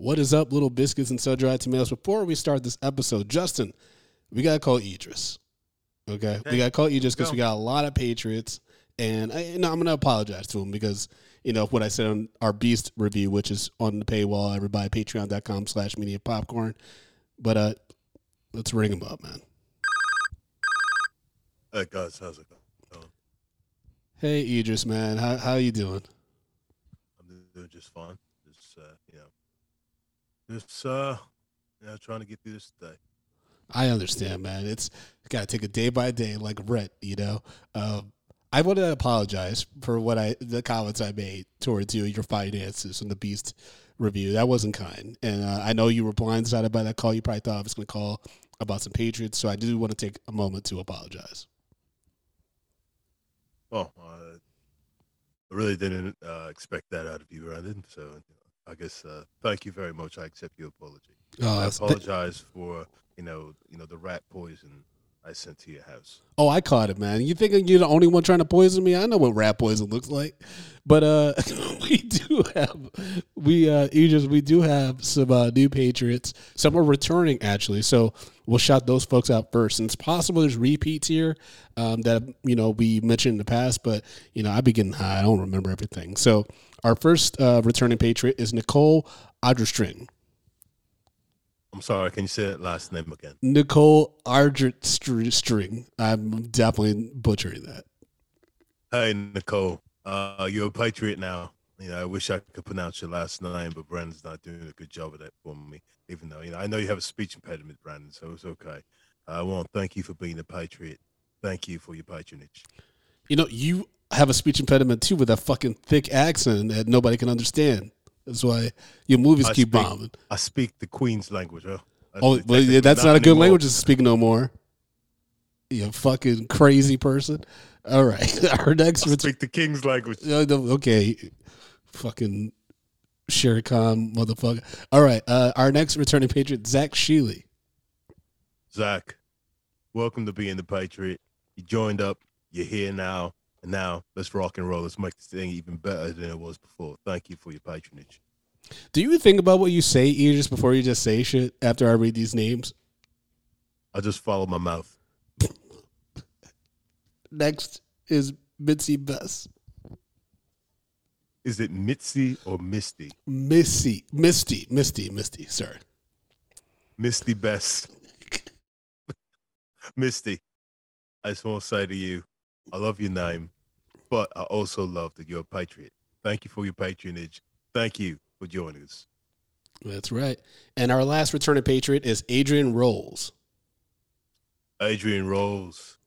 What is up, little biscuits and sun-dried tomatoes? Before we start this episode, Justin, we gotta call Idris. Okay, we gotta call Idris because go. we got a lot of Patriots, and I, no, I'm gonna apologize to him because you know what I said on our Beast review, which is on the paywall. Everybody, Patreon.com/slash Medium Popcorn. But uh, let's ring him up, man. Hey guys, how's it going? Hey, Idris, man, how how you doing? I'm doing just fine. Just uh, you know, just you know, trying to get through this day. I understand, man. It's got to take it day by day, like rent, You know, um, I want to apologize for what I the comments I made towards you, your finances, and the Beast review. That wasn't kind, and uh, I know you were blindsided by that call. You probably thought I was going to call about some Patriots, so I do want to take a moment to apologize. Well, uh, I really didn't uh, expect that out of you, Brandon. So I guess uh, thank you very much. I accept your apology. Oh, I th- apologize for you know you know the rat poison I sent to your house. oh, I caught it, man. You think you're the only one trying to poison me? I know what rat poison looks like, but uh, we do have we uh, Idris, we do have some uh, new Patriots. Some are returning actually, so we'll shout those folks out first. And it's possible there's repeats here um, that you know we mentioned in the past, but you know I be getting high. I don't remember everything. So our first uh, returning Patriot is Nicole Adrestring. I'm sorry. Can you say that last name again? Nicole Adrestring. I'm definitely butchering that. Hey, Nicole. Uh, you're a patriot now. You know, I wish I could pronounce your last name, but Brandon's not doing a good job of that for me. Even though you know, I know you have a speech impediment, Brandon, so it's okay. I want to thank you for being a patriot. Thank you for your patronage. You know, you have a speech impediment too with that fucking thick accent that nobody can understand. That's why your movies I keep speak- bombing. I speak the Queen's language. Huh? I- Oh, well, yeah, that's not, a good anymore. language to speak no more. You fucking crazy person. All right, our next. I speak the King's language. Okay, fucking Shere Khan, motherfucker. All right, uh, our next returning patriot, Zach Sheely. Zach, welcome to being the patriot. You joined up. You're here now. And now let's rock and roll. Let's make this thing even better than it was before. Thank you for your patronage. Do you think about what you say, Idris, before you just say shit after I read these names? I just follow my mouth. Next is Mitzi Bess. Is it Mitzi or Misty? Missy, Misty, Misty, Misty. Sorry. Misty Best. Misty, I just want to say to you, I love your name, but I also love that you're a patriot. Thank you for your patronage. Thank you for joining us. That's right. And our last returning patriot is Adrian Rolls. Adrian Rolls,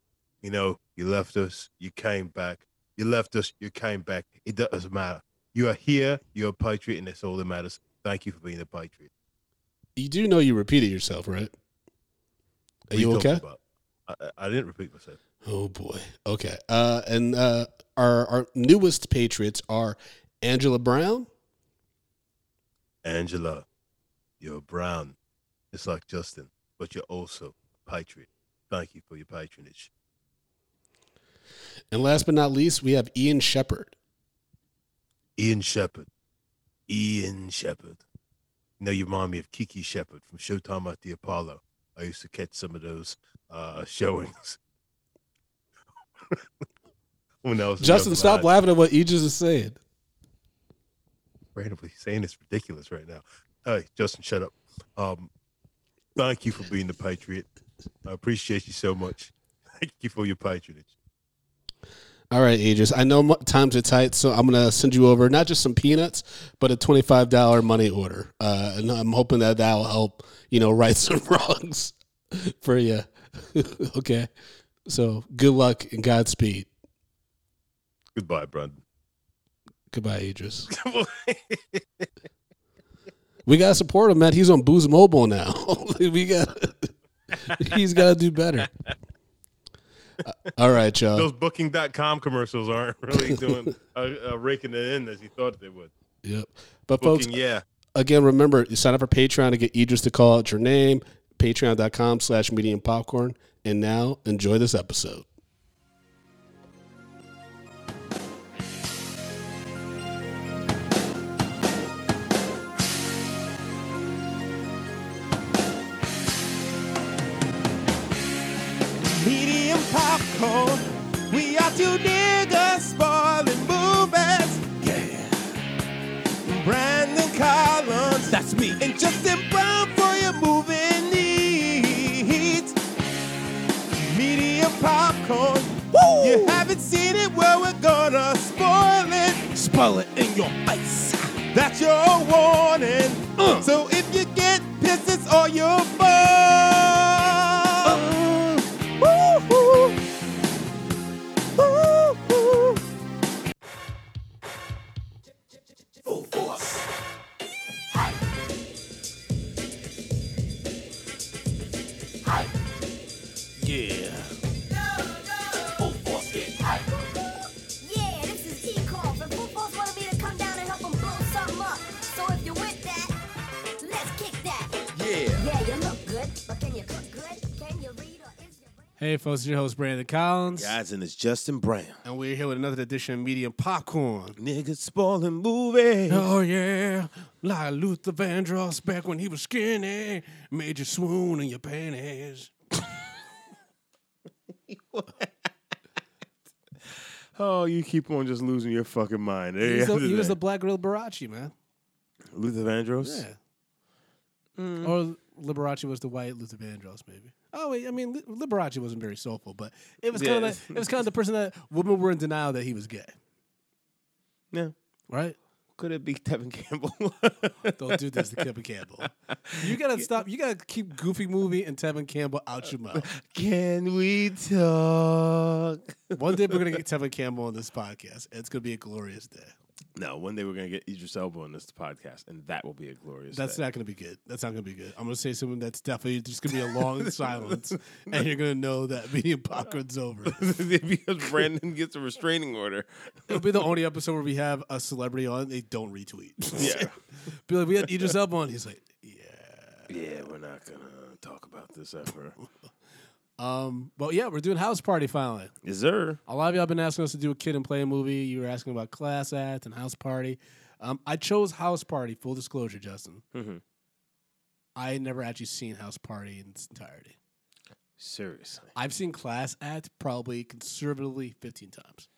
you know, you left us, you came back. You left us, you came back. It doesn't matter. You are here, you're a patriot, and that's all that matters. Thank you for being a patriot. You do know you repeated yourself, right? Are What you okay? I I didn't repeat myself. Oh boy. Okay. Uh, and uh, our our newest patriots are Angela Brown. Angela, you're brown, It's like Justin, but you're also a patriot. Thank you for your patronage. And last but not least, we have Ian Shepard. Ian Shepherd. Ian Shepherd. You know, you remind me of Kiki Shepherd from Showtime at the Apollo. I used to catch some of those uh, showings. When I was Justin, stop laughing at what Idris is saying. randomly saying it's ridiculous right now. Hey, Justin, shut up. Um, thank you for being the patriot. I appreciate you so much. Thank you for your patronage. All right, Idris. I know times are tight, so I'm gonna send you over not just some peanuts, but a twenty-five dollar money order, uh, and I'm hoping that that will help, you know, right some wrongs for you. okay. So good luck and Godspeed. Goodbye, Brandon. Goodbye, Idris. We gotta support him, man. He's on Boost Mobile now. we got. he's got to do better. Uh, all right, y'all. Those Booking.com commercials aren't really doing uh, uh, raking it in as you thought they would. Yep. But folks, yeah. again, remember you sign up for Patreon to get Idris to call out your name. Patreon.com slash medium popcorn. And now, enjoy this episode. Medium popcorn, we are two niggas spoiling movements. Yeah. Brandon Collins, that's me, and Justin. Bra- popcorn. Woo! You haven't seen it, well, we're gonna spoil it. Spoil it in your face. That's your warning. Uh. So if you get pissed, it's all your Hey, folks, it's your host Brandon Collins, Guys, and it's Justin Brown. and we're here with another edition of Medium Popcorn. Niggas spoiling movies. Oh yeah, like Luther Vandross back when he was skinny, made you swoon in your panties. Oh, you keep on just losing your fucking mind. He was, the, he was the Black Liberace man. Luther Vandross. Yeah. Mm. Or Liberace was the white Luther Vandross, maybe. Oh wait, I mean Li- Liberace wasn't very soulful, but it was kind of it was kind of the person that women were in denial that he was gay, Yeah. right? Could it be Tevin Campbell? Don't do this to Tevin Campbell. You gotta stop. You gotta keep Goofy Movie and Tevin Campbell out your mouth. Can we talk? One day we're gonna get Tevin Campbell on this podcast. It's gonna be a glorious day. No, one day we're gonna get Idris Elba on this podcast, and that will be a glorious. That's day. not gonna be good. That's not gonna be good. I'm gonna say something that's definitely just gonna be a long silence, and you're gonna know that medium popcorn's over. because Brandon gets a restraining order. It'll be the only episode where we have a celebrity on. They don't retweet. Yeah. be like, we had Idris Elba on. He's like, yeah. Yeah, we're not gonna talk about this ever. Um, but yeah, we're doing house party finally. Is there? A lot of y'all been asking us to do a kid and play movie. You were asking about class act and house party. Um, I chose house party. Full disclosure, Justin. Mhm. I had never actually seen house party in its entirety. Seriously? I've seen class act probably conservatively 15 times.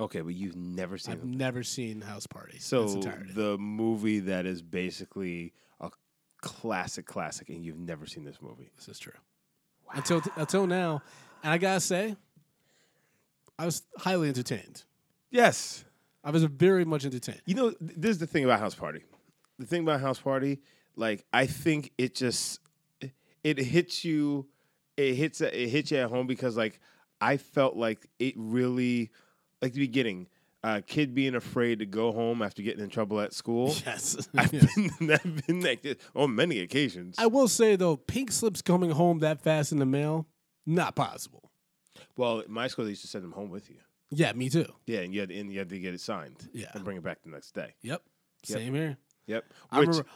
Okay, but you've never seen I've never seen house party. in its So entirety. the movie that is basically a classic, classic, and you've never seen this movie. This is true. Until until now, and I gotta say, I was highly entertained. Yes. I was very much entertained. You know, th- this is the thing about House Party. The thing about House Party, like I think it just it hits you, it hits it hits you at home because like I felt like it really like the beginning, uh, kid being afraid to go home after getting in trouble at school. Yes. I've been, I've been like this on many occasions. I will say though, pink slips coming home that fast in the mail, not possible. well, at my school they used to send them home with you. Yeah, me too. Yeah, and you had and you had to get it signed. Yeah. and bring it back the next day. Yep. Yep. Same here. Yep. I Which, remember,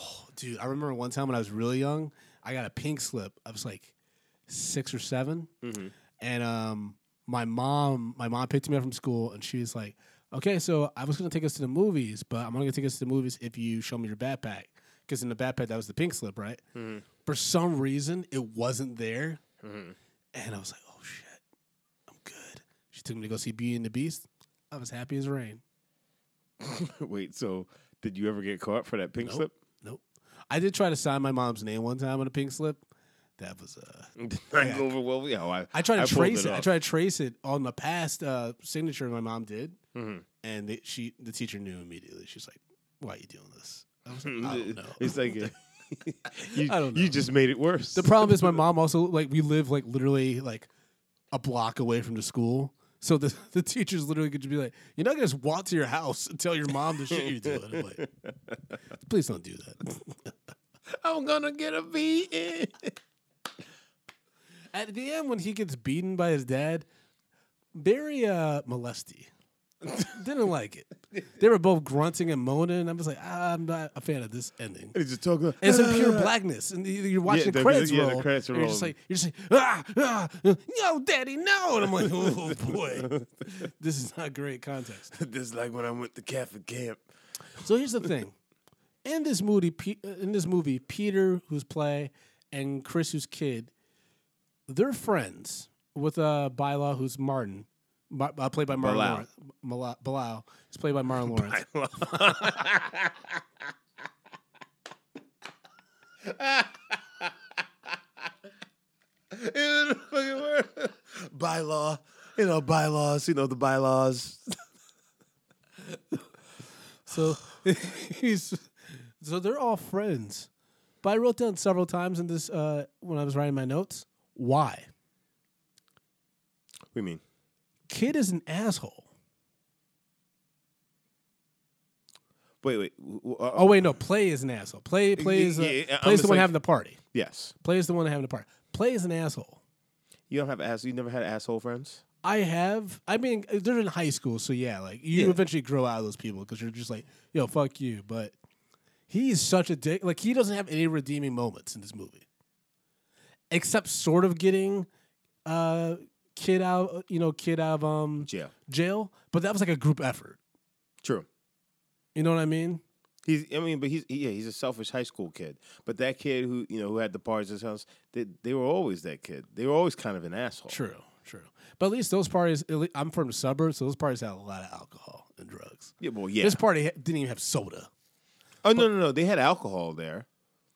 oh, dude. I remember one time when I was really young, I got a pink slip. I was like six or 7 Mhm. and um, my mom, my mom picked me up from school, and she was like, "Okay, so I was gonna take us to the movies, but I'm only gonna take us to the movies if you show me your backpack, because in the backpack that was the pink slip, right? Mm-hmm. For some reason, it wasn't there, and I was like, "Oh shit, I'm good." She took me to go see Beauty and the Beast. I was happy as rain. wait, so did you ever get caught for that pink Nope. slip? Nope. I did try to sign my mom's name one time on a pink slip. That was uh Did not go over well. Yeah, I, I tried to pulled trace it. I off. tried to trace it on the past uh, signature my mom did, Mhm. and they, she the teacher knew immediately. She's like, "Why are you doing this?" I was like, "I don't know." It's like uh, you, I don't you just made it worse. the problem is my mom also like we live like literally like a block away from the school. So the, the teachers literally could just be like, "You're not gonna just walk to your house and tell your mom the shit you're doing." I'm like, Please don't do that. I'm gonna get a beating. At the end, when he gets beaten by his dad, very uh, molesty. Didn't like it. They were both grunting and moaning. and I was like, ah, I'm not a fan of this ending. It's just talking. It's in pure blackness, and you- you're watching the the- credits yeah, the roll. credits you're just like, you're just like, ah, ah, no, daddy, no, and I'm like, oh boy, this is not great context. this is like when I went to Catholic camp. So here's the thing: in this movie, uh, in this movie, Peter, who's play, and Chris, who's kid, they're friends with uh, Bylaw, who's Martin. Mar- uh, played by Bilal. Lawrence. Bilal. He's played by Marlon Lawrence. bylaw, you know, bylaws, you know, the bylaws. So he's so they're all friends. But I wrote down several times in this uh, when I was writing my notes. Why? What do you mean? Kid is an asshole. Wait, wait. uh, Oh wait, no. Play is an asshole. Play play is uh, yeah, play is the one like- having the party. yes. Play is the one having the party. Play is an asshole. You don't have ass. You never had asshole friends. I have. I mean, they're in high school, so yeah, like you Yeah. eventually grow out of those people because you're just like, yo, fuck you. But he's such a dick. Like he doesn't have any redeeming moments in this movie, except sort of getting uh kid out, you know, kid out of um Jail. jail. But that was like a group effort. True. You know what I mean? He's. I mean, but he's. Yeah, he's a selfish high school kid. But that kid who you know who had the parties at his house, they they were always that kid. They were always kind of an asshole. True, true. But at least those parties. at lea- I'm from the suburbs, so those parties had a lot of alcohol and drugs. Yeah. Well, yeah. This party didn't even have soda. oh no, no, no. They had alcohol there.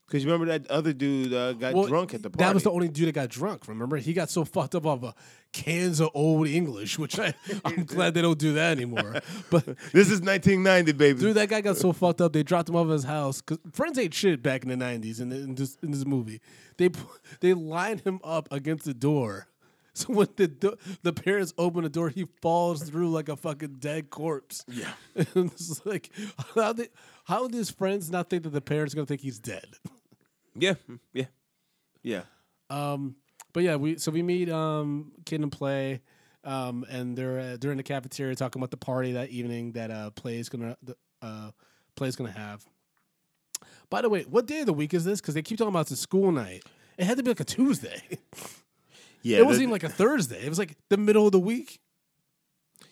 Because you remember that other dude uh, got Well, drunk at the party. That was the only dude that got drunk. Remember, he got so fucked up off of cans of old English, which I, I'm glad they don't do that anymore. But This is 1990, baby. dude, that guy got so fucked up they dropped him off at his house. Cause friends ain't shit back in the '90s. In, in this in this movie, they they lined him up against the door. So when the do- the parents open the door, he falls through like a fucking dead corpse. Yeah. and it's like how they, how did his friends not think that the parents are gonna think he's dead? Yeah, yeah, yeah. Um, but yeah, we so we meet um kid and play, um, and they're uh, they're in the cafeteria talking about the party that evening that uh play is gonna the, uh play is gonna have. By the way, what day of the week is this? Because they keep talking about it's a school night. It had to be like a Tuesday. Yeah, it wasn't even like a Thursday. It was like the middle of the week.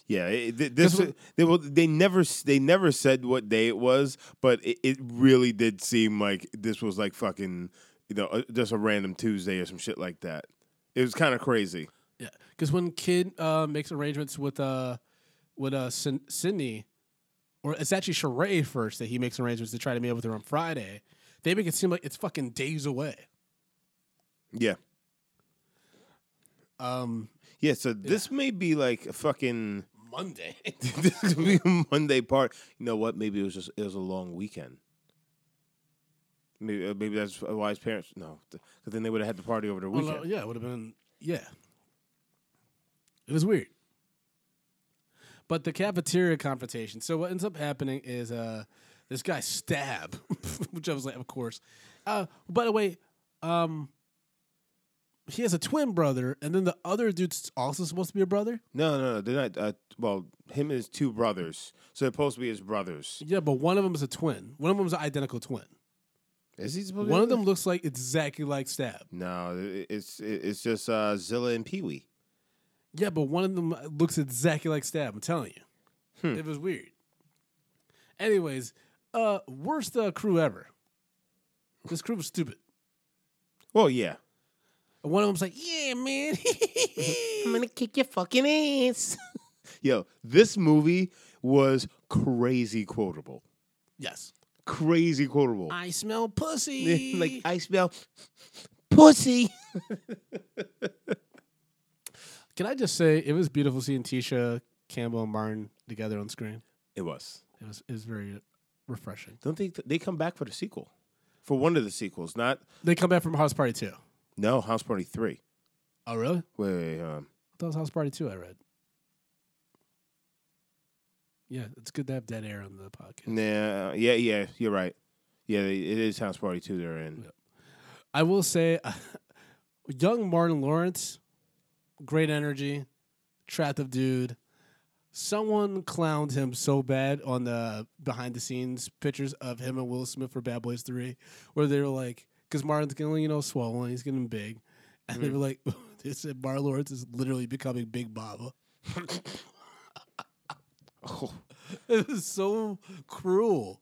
Yeah, it, th- this they well, they never they never said what day it was, but it, it really did seem like this was like fucking you know uh, just a random Tuesday or some shit like that. It was kind of crazy. Yeah, because when kid uh, makes arrangements with uh with uh Syn- Sydney, or it's actually Sheree first that he makes arrangements to try to meet up with her on Friday. They make it seem like it's fucking days away. Yeah, Um, yeah. So this may be like a fucking Monday. this could be a Monday part. You know what? Maybe it was just it was a long weekend. Maybe uh, maybe that's why his parents no, because then they would have had the party over the Well, weekend. yeah, it would have been. Yeah, it was weird. But the cafeteria confrontation. So what ends up happening is uh, this guy stab, which I was like, of course. Uh, by the way, um, he has a twin brother, and then the other dude's also supposed to be a brother. No, no, no. They're not. Uh, well, him and his two brothers. So they're supposed to be his brothers. Yeah, but one of them is a twin. One of them is an identical twin. Is he supposed? One to of them looks like exactly like Stab. No, it's it's just uh, Zilla and Pee Wee. Yeah, but one of them looks exactly like Stab. I'm telling you, it was weird. Anyways, uh, worst uh, crew ever. This crew was stupid. Well, yeah. And one of them's like, "Yeah, man." I'm gonna kick your fucking ass. Yo, this movie was crazy quotable. yes. Crazy quotable. I smell pussy. like I smell pussy. Can I just say it was beautiful seeing Tisha Campbell and Martin together on screen. It was. It was it was very refreshing. Don't they? They come back for the sequel, for one of the sequels. Not They come back from House Party too. No House Party three. Oh, really? Wait, wait, um, I thought it was House Party 2 I read. Yeah, it's good to have dead air on the podcast. nah, yeah, yeah. You're right. Yeah, it is House Party two. They're in. I will say, young Martin Lawrence, great energy, attractive dude. Someone clowned him so bad on the behind the scenes pictures of him and Will Smith for Bad Boys 3, where they were like, because Martin's getting, you know, swollen, he's getting big. And they were like, they said Martin Lawrence is literally becoming Big Baba. Oh. It was so cruel.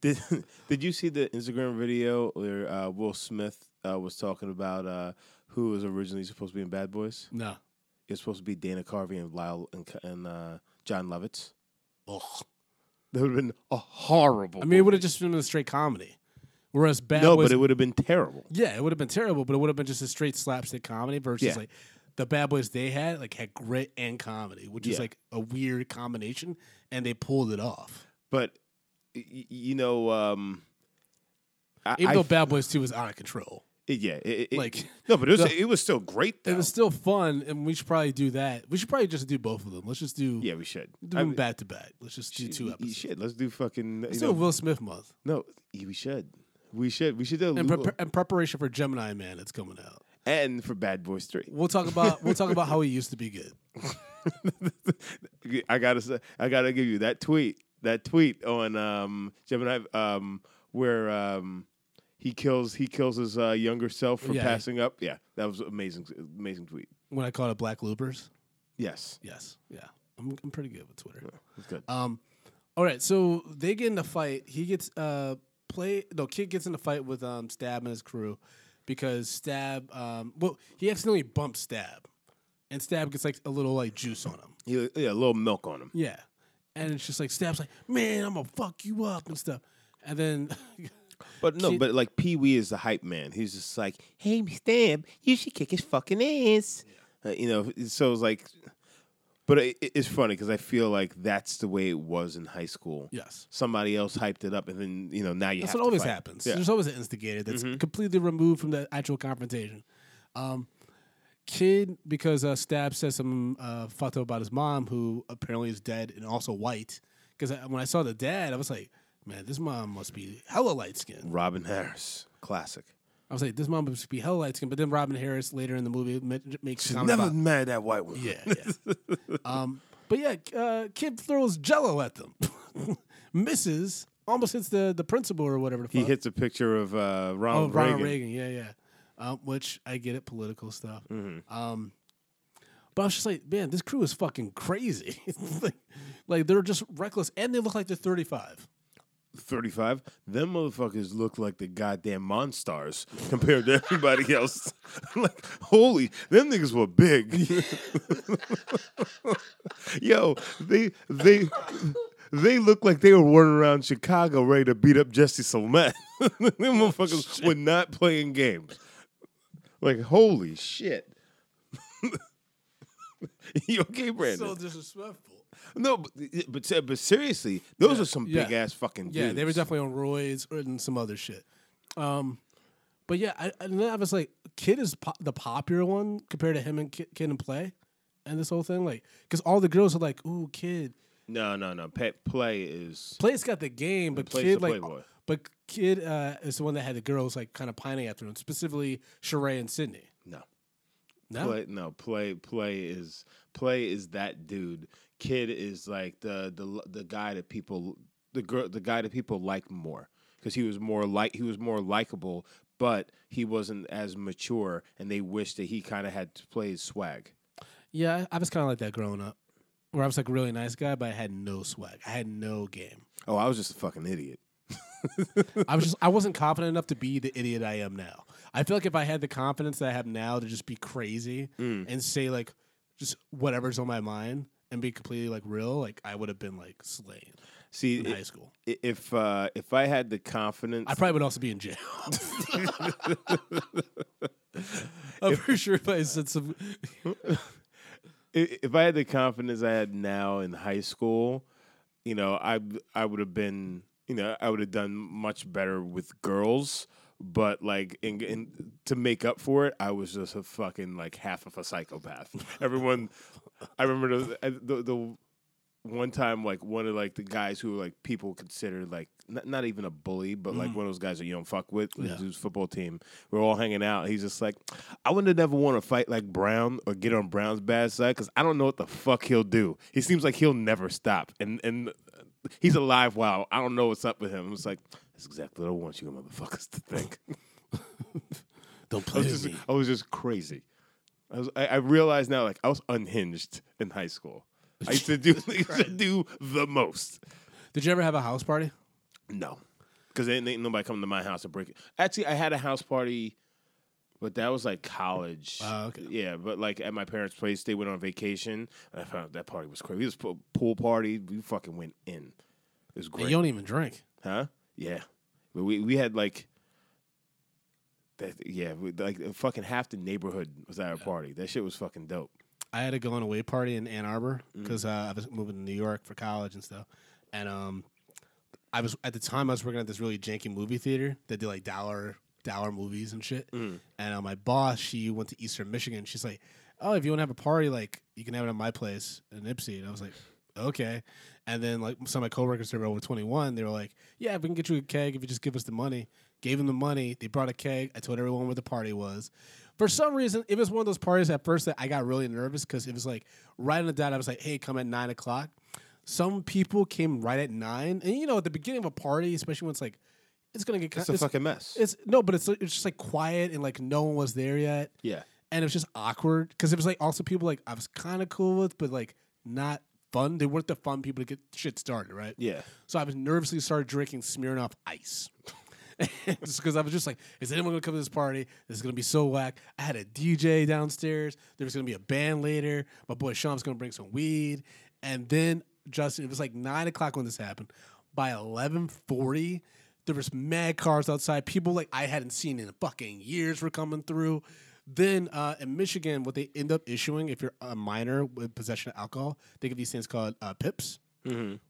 Did Did you see the Instagram video where uh, Will Smith uh, was talking about uh, who was originally supposed to be in Bad Boys? No. It was supposed to be Dana Carvey and Lyle and, and uh, Jon Lovitz. Ugh. That would have been a horrible. I mean, it would have just been a straight comedy. Whereas Bad no, Boys, but it would have been terrible. yeah, it would have been terrible, but it would have been just a straight slapstick comedy versus Yeah. like the Bad Boys they had like had grit and comedy, which is like a weird combination, and they pulled it off. But you know, um, I, Even though f- Bad Boys Two was out of control, yeah, it, it- like, no, but it was the- it was still great. Though. it was still fun, and we should probably do that. We should probably just do both of them. Let's just do yeah, we should do I them mean, back to back. Let's just do two episodes. Shit, let's do fucking. Let's you do know, a Will Smith month. no, we should. We should. We should do a In, in preparation for Gemini Man that's coming out. and for Bad Boys Three. We'll talk about we'll talk about how he used to be good. I gotta say, I gotta give you that tweet. That tweet on um, Gemini, um, where um, he kills he kills his uh, younger self for Yeah. passing up. Yeah, that was amazing. Amazing tweet. When I call it Black Loopers. Yes, Yes. Yeah. I'm I'm pretty good with Twitter. that's good. Um all right, so they get in a fight. He gets uh play no kid gets in a fight with um Stab and his crew because Stab um well he accidentally bumps Stab. And Stab gets like a little like juice on him. He, yeah, a little milk on him. Yeah. And it's just like Stab's like, Man, I'm gonna fuck you up and stuff. And then But no, Kid- but like Pee Wee is the hype man. He's just like, hey, Stab, you should kick his fucking ass. Uh, you know, so it's like, but it, it's funny because I feel like that's the way it was in high school. Yes. Somebody else hyped it up, and then you know now you That's what always fight. happens. Yeah. Mm-hmm. There's always an instigator that's completely removed from the actual confrontation. Um, kid, because uh, Stab says some uh, fucked about his mom, who apparently is dead and also white. Because when I saw the dad, I was like, man, this mom must be hella light skinned. Robin Harris, classic. I was like, this mom must be hella light skinned. But then Robin Harris later in the movie makes She's never about, married that white woman. yeah, yeah. um, but yeah, uh, kid throws Jello at them, misses, almost hits the the principal or whatever. The He hits a picture of uh, Oh, Ronald, Ronald Reagan. Reagan. Yeah, yeah. Um, which I get it, political stuff. Mm-hmm. Um, but I was just like, man, this crew is fucking crazy. like, like they're just reckless, and they look like they're thirty five. 35. Them motherfuckers look like the goddamn monsters compared to everybody else. like, holy, them niggas were big. Yo, they they they look like they were running around Chicago ready to beat up Jussie Smollett. them oh, motherfuckers were not playing games. Like, holy shit. you okay, Brandon? So disrespectful. No, but, but but seriously, those are some Yeah. big ass fucking dudes. Yeah, they were definitely on roids or and some other shit. Um, but yeah, I, and then I was like, Kid is po- the popular one compared to him and Kid, Kid and Play, and this whole thing, like, because all the girls are like, "Ooh, Kid." No, no, no. Pet play is Play's got the game, but Play's Kid like, but Kid uh, is the one that had the girls like kind of pining after him, specifically Sheree and Sydney. no. No, Play no play play is play is that dude. Kid is like the the the guy that people the girl the guy that people like more because he was more like he was more likable, but he wasn't as mature, and they wish that he kind of had to play his swag. yeah, I was kind of like that growing up, where I was like a really nice guy, but I had no swag. I had no game. Oh, I was just a fucking idiot. I was just I wasn't confident enough to be the idiot I am now. I feel like if I had the confidence that I have now to just be crazy Mm. and say like just whatever's on my mind and be completely like real, like I would have been like slain See, in high school. if uh, if I had the confidence, I probably would also be in jail. I'm pretty sure if I said some if I had the confidence I had now in high school, you know, I I would have been, you know, I would have done much better with girls. But like, in, in to make up for it, I was just a fucking like half of a psychopath. Everyone, I remember the, uh, the the one time like one of like the guys who like people consider like not, not even a bully, but like one of those guys that you don't fuck with, Yeah. whose football team. We're all hanging out. He's just like, I would have never want to fight like Brown or get on Brown's bad side because I don't know what the fuck he'll do. He seems like he'll never stop, and and he's alive. Wow, I don't know what's up with him. It's like that's exactly what I want you motherfuckers to think. don't I play was with just, me. I was just crazy. I was. I, I realize now, like I was unhinged in high school. I used to do. I used to do the most. Did you ever have a house party? No, because ain't, ain't nobody coming to my house to break it. Actually, I had a house party But that was like college. Oh, okay. Yeah, but like at my parents' place, they went on vacation. And I found that party was crazy. It was a pool party. We fucking went in. It was And great. you don't even drink. Huh? Yeah. But we we had like that. Yeah, we, like fucking half the neighborhood was at our party. That shit was fucking dope. I had to go on a way party in Ann Arbor Mm. because uh, I was moving to New York for college and stuff. And um, I was at the time I was working at this really janky movie theater that did like dollar dollar movies and shit. Mm. And uh, my boss, she went to Eastern Michigan. She's like, "Oh, if you want to have a party, like you can have it at my place in Ypsi." And I was like, "Okay." And then like some of my coworkers, they were over twenty one. They were like, "Yeah, if we can get you a keg if you just give us the money." Gave them the money. They brought a keg. I told everyone where the party was. For some reason, it was one of those parties at first that I got really nervous because it was like right on the dot. I was like, "Hey, come at nine o'clock." Some people came right at nine, and you know, at the beginning of a party, especially when it's like, it's gonna get It's kind a fucking mess. it's no, but it's it's just like quiet and like no one was there yet, yeah. and it was just awkward because it was like also people like I was kind of cool with, but like not fun. They weren't the fun people to get shit started, right? Yeah. So I was nervously started drinking Smirnoff Ice. just because I was just like, is anyone gonna come to this party? This is gonna be so whack. I had a DJ downstairs. There was gonna be a band later. My boy Sean's gonna bring some weed, and then Justin. It was like nine o'clock when this happened. By eleven forty, there was mad cars outside. People like I hadn't seen in fucking years were coming through. Then uh, in Michigan, what they end up issuing, if you're a minor with possession of alcohol, they give these things called uh, pips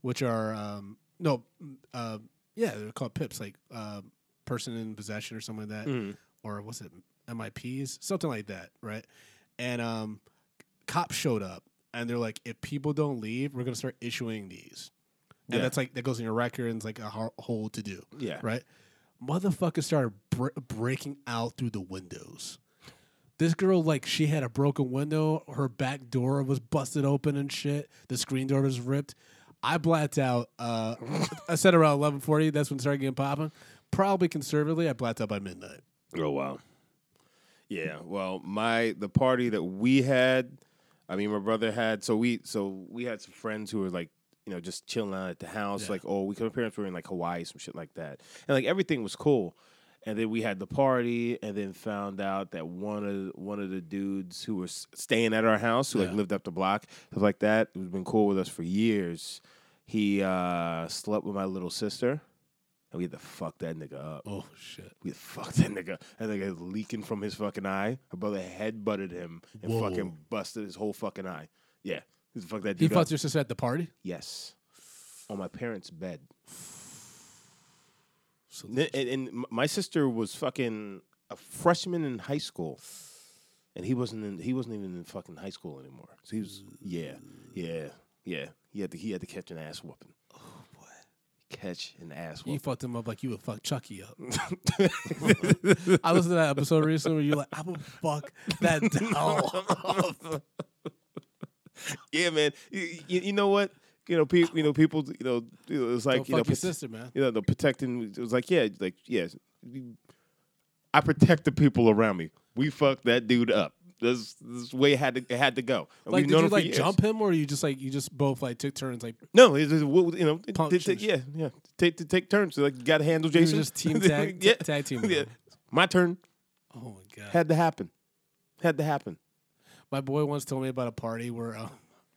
which are um, no, mm, uh, yeah, they're called pips, like uh, person in possession or something like that, or what's it, MIPs, something like that, right? And um, cops showed up, and they're like, if people don't leave, we're gonna start issuing these, and Yeah. that's like that goes in your record and it's like a ho- whole to do, Yeah. right? Motherfuckers started br- breaking out through the windows. This girl, like, she had a broken window. Her back door was busted open and shit. The screen door was ripped. I blacked out. Uh, I said around eleven forty. That's when it started getting popping. Probably conservatively, I blacked out by midnight. Oh wow. Yeah. Well, my the party that we had, I mean, my brother had. So we so we had some friends who were like, you know, just chilling out at the house. Yeah. Like, oh, we my parents were in like Hawaii, some shit like that, and like everything was cool. And then we had the party, and then found out that one of one of the dudes who was staying at our house, who like lived up the block, stuff like that, who's been cool with us for years. He uh, slept with my little sister, and we had to fuck that nigga up. Oh shit! We fucked that nigga. That nigga is leaking from his fucking eye. Her brother head butted him and Whoa. fucking busted his whole fucking eye. Yeah. He fucked that He dude up. fucked your sister at the party. Yes. On my parents' bed. So And, and my sister was fucking a freshman in high school. And he wasn't in, he wasn't even in fucking high school anymore. So he was yeah. Yeah. Yeah. He had to he had to catch an ass whooping. Oh boy. Catch an ass you whooping. fucked him up like you would fuck Chucky up. I listened to that episode recently where you're like, I would fuck that doll. up." yeah, man. You, you, you know what? You know, people. You know, people. You know, you know, it's like Don't you know, your sister, man. you know, the protecting. It was like, yeah, like, yeah. I protect the people around me. We fucked that dude up. This this way it had to it had to go. And Like, did you like years. jump him, or you just like you just both like took turns like No, it's just, you know, it- it- yeah, yeah. Take to take turns. So like, you got to handle Jason. just team tag yeah, tag team? yeah. My turn Oh my god! had to happen. Had to happen. My boy once told me about a party where uh,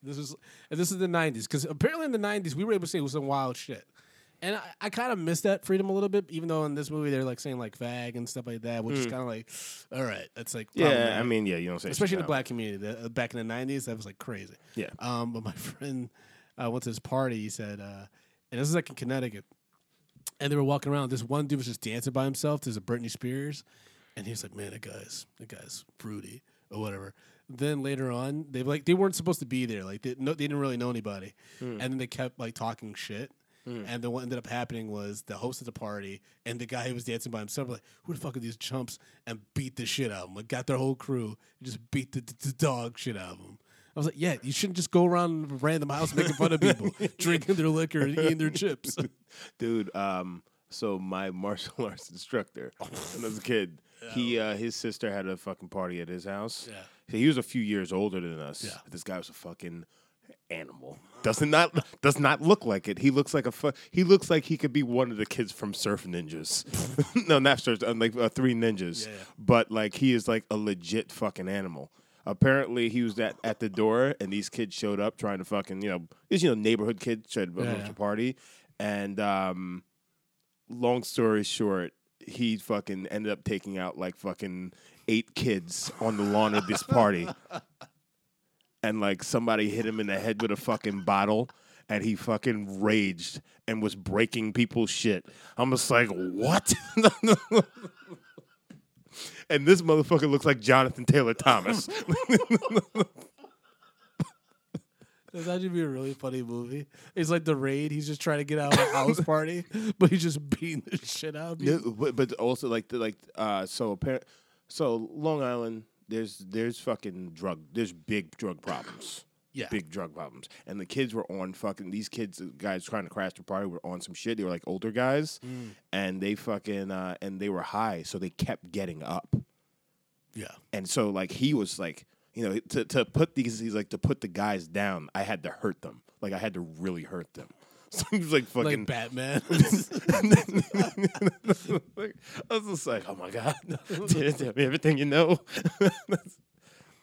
this is and this is the '90s because apparently in the '90s we were able to say it was some wild shit, and I, I kind of missed that freedom a little bit. Even though in this movie they're like saying like fag and stuff like that, which is kind of like, all right, that's like. Yeah, I mean, yeah, you don't say especially in the black community. The, uh, back in the '90s, that was like crazy. Yeah. Um, but my friend uh, went to this party. He said, uh, and this is like in Connecticut, and they were walking around. This one dude was just dancing by himself. There's a Britney Spears, and he was like, "Man, that guy's that guy's fruity or whatever." Then later on, they like they weren't supposed to be there. Like they, no, they didn't really know anybody, and then they kept like talking shit. And then what ended up happening was the host of the party and the guy who was dancing by himself were like, "Who the fuck are these chumps?" and beat the shit out of him. Like got their whole crew, just beat the, the, the dog shit out of him. I was like, "Yeah, you shouldn't just go around a random house making fun of people, drinking their liquor and eating their chips." dude. Um, so my martial arts instructor, when I was a kid, he uh, his sister had a fucking party at his house. Yeah. So he was a few years older than us. Yeah. This guy was a fucking animal. Doesn't not does not look like it. He looks like a fu- he looks like he could be one of the kids from Surf Ninjas. no, not Surf, uh, like uh, Three Ninjas. Yeah, yeah. But like he is like a legit fucking animal. Apparently he was at, at the door and these kids showed up trying to fucking you know these you know neighborhood kids tried to host a party, and um, long story short, he fucking ended up taking out like fucking eight kids on the lawn of this party. and like somebody hit him in the head with a fucking bottle and he fucking raged and was breaking people's shit. I'm just like, what? and this motherfucker looks like Jonathan Taylor Thomas. That'd actually be a really funny movie. It's like the raid. He's just trying to get out of a house party, but he's just beating the shit out of people. but, but also like the, like uh so appar- so Long Island there's there's fucking drug there's big drug problems. Yeah. Big drug problems. And the kids were on fucking these kids guys trying to crash the party were on some shit. They were like older guys and they fucking uh and they were high so they kept getting up. Yeah. And so like he was like, you know, to to put these he's like to put the guys down, I had to hurt them. Like I had to really hurt them. So he was like fucking Like Batman. I was just like, oh my god, tell me everything you know.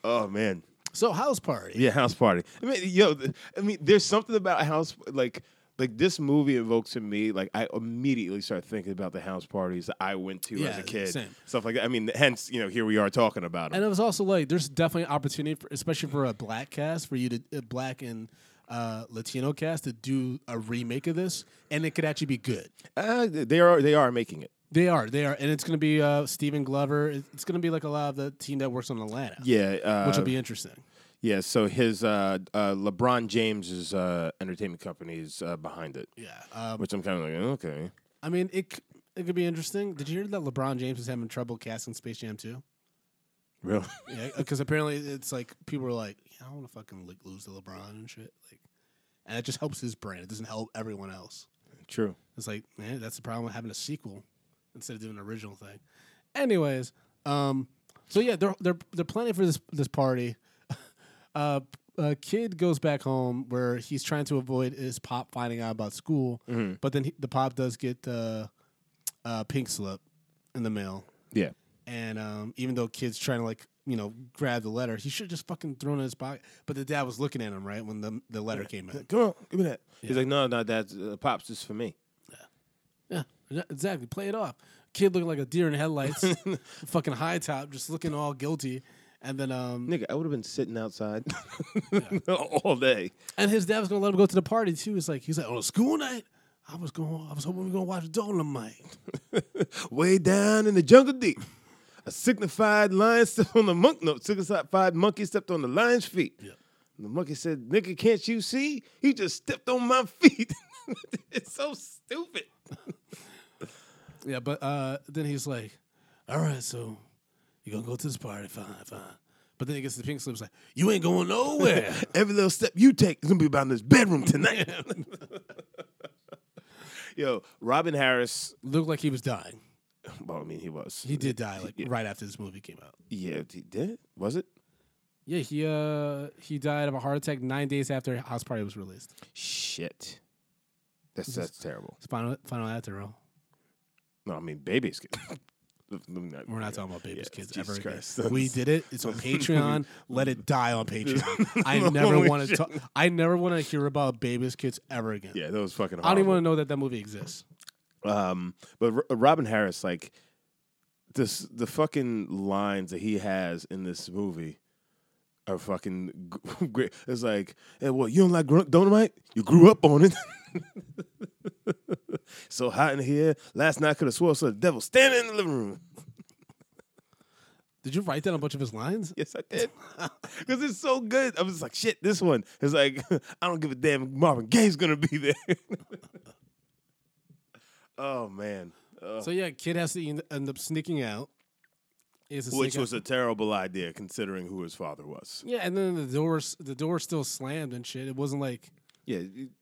oh man, so house party. yeah, house party. I mean, yo, I mean, there's something about house like. Like this movie evokes in me, like I immediately start thinking about the house parties that I went to as a kid, same. stuff like that. I mean, hence, you know, here we are talking about it. And it. it was also like there's definitely an opportunity, for, especially for a black cast, for you to uh, black and uh, Latino cast to do a remake of this, and it could actually be good. Uh, they are, they are making it. They are, they are, and it's going to be uh, Stephen Glover. It's going to be like a lot of the team that works on Atlanta, Yeah, uh, which will be interesting. Yeah. So his uh, uh, LeBron James's uh, entertainment company is uh, behind it, Yeah, um, which I'm kind of like, okay. I mean, it c- it could be interesting. Did you hear that LeBron James is having trouble casting Space Jam 2? Really? Yeah, because apparently it's like people are like, yeah, I don't want to fucking like lose to LeBron and shit. Like, and it just helps his brand. It doesn't help everyone else. True. It's like, man, that's the problem with having a sequel instead of doing an original thing. Anyways, um, so yeah, they're they're they're planning for this this party. Uh, a kid goes back home where he's trying to avoid his pop finding out about school, but then he, the pop does get uh, uh, pink slip in the mail, Yeah. and um, even though kid's trying to like you know grab the letter, he should just fucking thrown it in his pocket. But the dad was looking at him right when the the letter came in. Come on, give me that. He's like, no, no, that's uh, pops is for me. Yeah, exa- exactly. Play it off. Kid looking like a deer in headlights, fucking high top, just looking all guilty. And then, um, Nigga, I would have been sitting outside all day. and his dad was gonna let him go to the party too. It's like he's like, on a school night. I was going. I was hoping we were gonna watch Dolomite. Way down in the jungle deep. A signified lion stepped on the monk. No, signified monkey stepped on the lion's feet. Yeah. The monkey said, "Nigga, can't you see? He just stepped on my feet." it's so stupid. Yeah, but uh, then he's like, "All right, so you gonna go to this party? Fine, fine." But then he gets the pink slip. He's like, "You ain't going nowhere." Every little step you take is gonna be about in this bedroom tonight. Yo, Robin Harris. Looked like he was dying. Well, I mean, he was. He did die like right after this movie came out. Yeah, he did. Was it? Yeah, he uh he died of a heart attack nine days after House Party was released. Shit. That's that's terrible. It's final final after all. No, I mean babies. We're not talking about babies, kids Jesus ever again. Christ. We did it. It's on Patreon. Let it die on Patreon. I never want to. talk I never want to hear about babies, kids ever again. Yeah, that was fucking. I don't even want to know that that movie exists. Um, but R- Robin Harris, like this, the fucking lines that he has in this movie are fucking great. It's like, hey, what you don't like gr- Dolomite? You grew up on it. So hot in here. Last night could have swore so the devil standing in the living room. Did you write down a bunch of his lines? Yes, I did. Because it's so good. I was just like, shit, this one is like, I don't give a damn Marvin Gaye's gonna be there. oh man. Uh, So yeah, kid has to end- up sneaking out. To which was out. a terrible idea considering who his father was. yeah, and then the doors the door still slammed and shit. It wasn't like Yeah,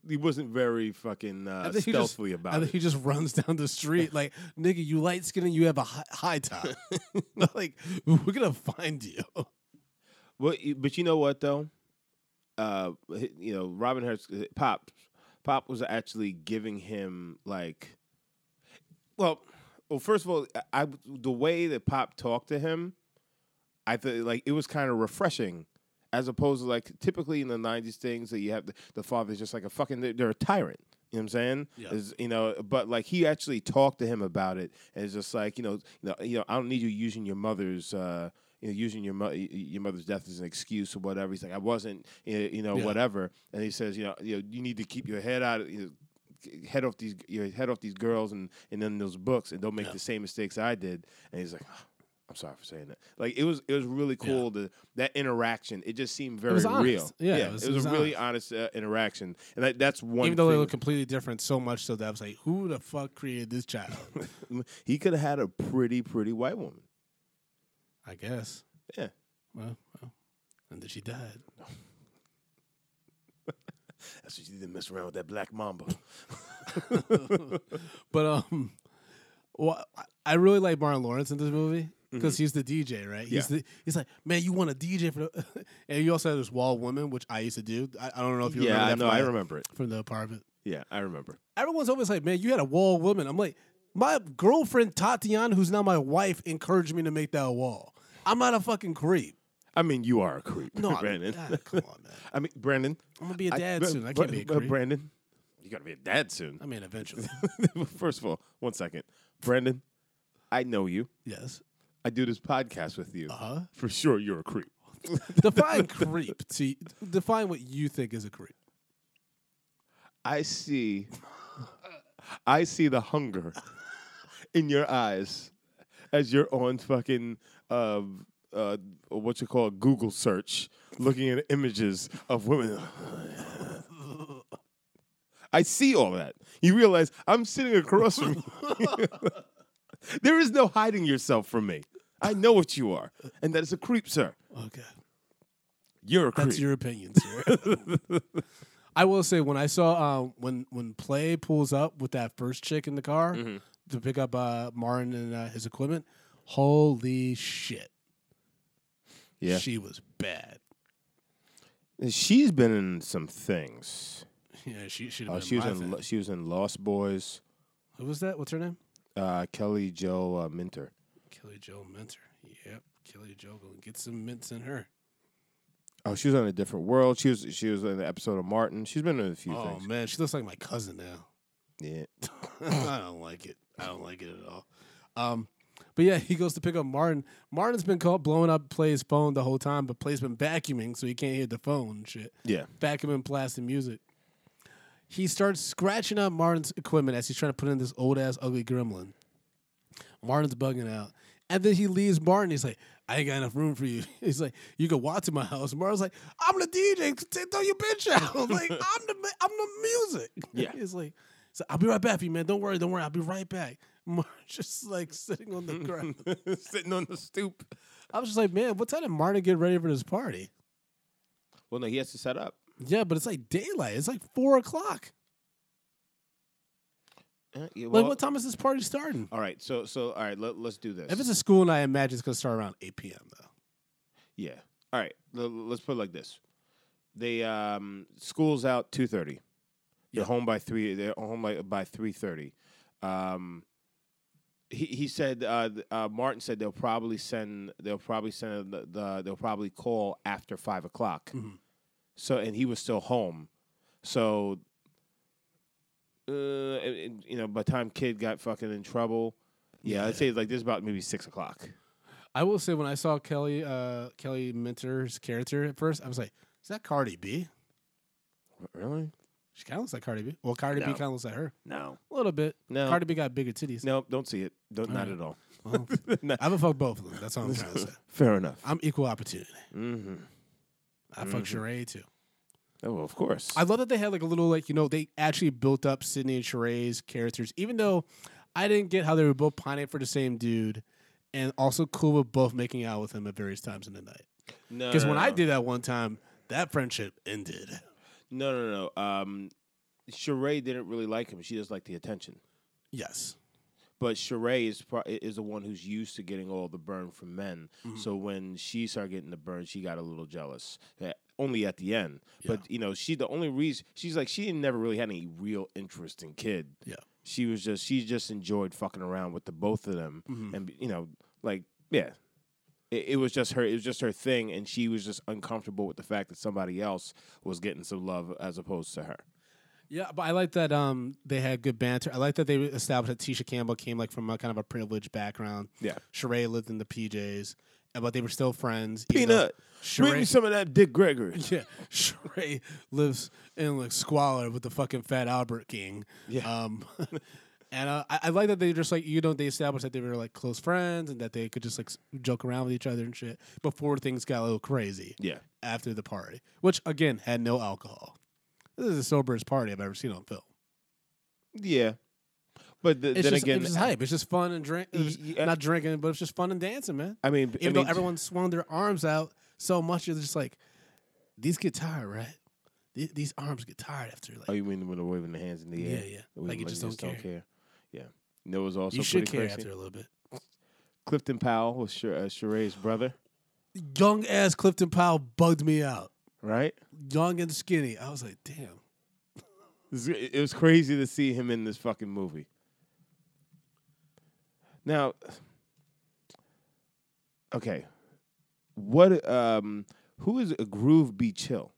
he- wasn't very fucking uh, I think he just- stealthily I about think it. he just runs down the street like, nigga, you light skinned and you have a high, high top. like, we're gonna find you. Well, but you know what though? uh, you know, Robin Harris, Pop, Pop was actually giving him like, well, well, first of all, I the way that Pop talked to him, I thought like it was kind of refreshing, as opposed to like typically in the '90s things that you have the, the father's just like a fucking they're, they're a tyrant. You know what I'm saying? Yeah. Is you know, but like he actually talked to him about it, and it's just like you know, you know, you know I don't need you using your mother's. Uh, you know, using your mo- your mother's death as an excuse or whatever. He's like, I wasn't, you know, Yeah. whatever. And he says, you know, you know, you need to keep your head out, of, you know, head off these, your head off these girls and and then those books, and don't make Yeah. the same mistakes I did. And he's like, "Ah, I'm sorry for saying that. Like it was, it was really cool. The that interaction, it just seemed very real. honest. Yeah, it it was, was- it was a really honest uh, interaction, and that, that's one. Even though they thing. look completely different, so much so that I was like, who the fuck created this child? he could have had a pretty, pretty white woman. I guess. Yeah. Well, well, and then she died. That's what you didn't mess around with that black mamba. But um, well, I- I really like Martin Lawrence in this movie because Mm-hmm. he's the DJ, right? He's Yeah. the he's like, man, you want a DJ for the, and you also have this wall woman, which I used to do. I, I don't know if you yeah, remember I that know. I remember it. from the apartment. Yeah, I remember. Everyone's always like, man, you had a wall woman. I'm like, my girlfriend Tatiana, who's now my wife, encouraged me to make that wall. I'm not a fucking creep. I mean, you are a creep, No, I- Brandon. ah, come on, man. I mean, Brandon. I'm gonna be a dad but- soon. I can't be a creep. Brandon, you gotta be a dad soon. I mean, eventually. First of all, one second, Brandon. I know you. yes. I do this podcast with you. Uh-huh. For sure, you're a creep. Define creep. Define what you think is a creep. I see. I see the hunger in your eyes as you're on fucking uh, uh, what you call Google search, looking at images of women. I see all that. You realize I'm sitting across from you. there is no hiding yourself from me. I know what you are, and that is a creep, sir. Okay. You're a creep. That's your opinion, sir. I will say when I saw um, when when Play pulls up with that first chick in the car Mm-hmm. to pick up uh, Martin and uh, his equipment, holy shit, yeah, she was bad. she's been in some things. Yeah, she should have Uh, been. she was my in fan. Lo- she was in Lost Boys. Who was that? What's her name? Uh, Kelly Jo uh, Minter. Kelly Jo Minter. Yep, Kelly Jo gonna get some mints in her. Oh, she was on a different world. She was she was in the episode of Martin. She's been in a few Oh things. man, she looks like my cousin now. Yeah. I don't like it. I don't like it at all. Um, but yeah, he goes to pick up Martin. Martin's been called blowing up Play's phone the whole time, but Play's been vacuuming, so he can't hear the phone and shit. Yeah. Vacuuming, blasting music. He starts scratching up Martin's equipment as he's trying to put in this old ass ugly gremlin. Martin's bugging out. And then he leaves Martin. He's like, I ain't got enough room for you. He's like, you can watch in my house. Martin's like, I'm the DJ. Throw your bitch out. I'm like, I'm the I'm the music. Yeah. He's like, so I'll be right back for you, man. Don't worry, don't worry. I'll be right back. Martin's just like sitting on the ground. Sitting on the stoop. I was just like, man, what time did Martin get ready for this party? Well, no, he has to set up. Yeah, but it's like daylight. It's like four o'clock. Uh, yeah, Like, what time is this party starting? All right. So so all right. Let, let's do this. If it's a school night, I imagine it's gonna start around eight p.m. though. yeah. All right. l- Let's put it like this. They um school's out two thirty. They're Yeah. home by three. They're home by by three thirty. Um, he he said uh, uh, Martin said they'll probably send they'll probably send the, the they'll probably call after five o'clock. So and he was still home. So uh, and- and, you know, by the time kid got fucking in trouble, yeah, I'd say like this is about maybe six o'clock. I will say when I saw Kelly uh, Kelly Minter's character at first, I was like, "Is that Cardi B?" Really? She kind of looks like Cardi B. Well, Cardi B kind of looks like her No. a little bit. No. Cardi B got bigger titties. No, don't see it. Don't, not right. at all. Well, I haven't fucked both of them. That's all I'm trying to say. Fair enough. I'm equal opportunity. Mm-hmm. I fuck Sheree too. Oh, well, of course. I love that they had like a little like you know they actually built up Sydney and Sheree's characters, even though I didn't get how they were both pining for the same dude, and also cool with both making out with him at various times in the night. no, Because no, when no. I did that one time, that friendship ended. no, no, no. Um, Sheree didn't really like him. She just liked the attention. Yes. But Sheree is pro- is the one who's used to getting all the burn from men. Mm-hmm. So when she started getting the burn, she got a little jealous. Yeah, only at the end. But you know, she the only reason she's like she never really had any real interest in kid. Yeah. She was just she just enjoyed fucking around with the both of them, Mm-hmm. and you know, like yeah, it, it was just her. It was just her thing, and she was just uncomfortable with the fact that somebody else was getting some love as opposed to her. Yeah, but I like that um they had good banter. I like that they established that Tisha Campbell came like from a kind of a privileged background. Yeah. Sheree lived in the PJs, but they were still friends. even though Peanut, bring me some of that Dick Gregory. yeah, Sheree lives in like squalor with the fucking Fat Albert King. Yeah. Um, and uh, I, I like that they just like you know they established that they were like close friends and that they could just like s- joke around with each other and shit before things got a little crazy. Yeah. After the party, which again had no alcohol. This is the soberest party I've ever seen on film. Yeah, but th- It's then just, again, it's just hype. It's just fun and drink. it was Y- yeah. Not drinking, but it's just fun and dancing, man. I mean, I Even mean, though everyone swung their arms out so much, it's just like these get tired, right? These, these arms get tired after like Oh, you mean when they're waving the hands in the air? Yeah, yeah. When- Like you when just don't care. Yeah. Know, it was also you should care crazy. after a little bit. Clifton Powell was Sh- uh, Sheree's brother, Young ass Clifton Powell bugged me out. right? Young and skinny. I was like, damn. It was crazy to see him in this fucking movie. Now, okay, what? Um, who is a Groove B. Chill?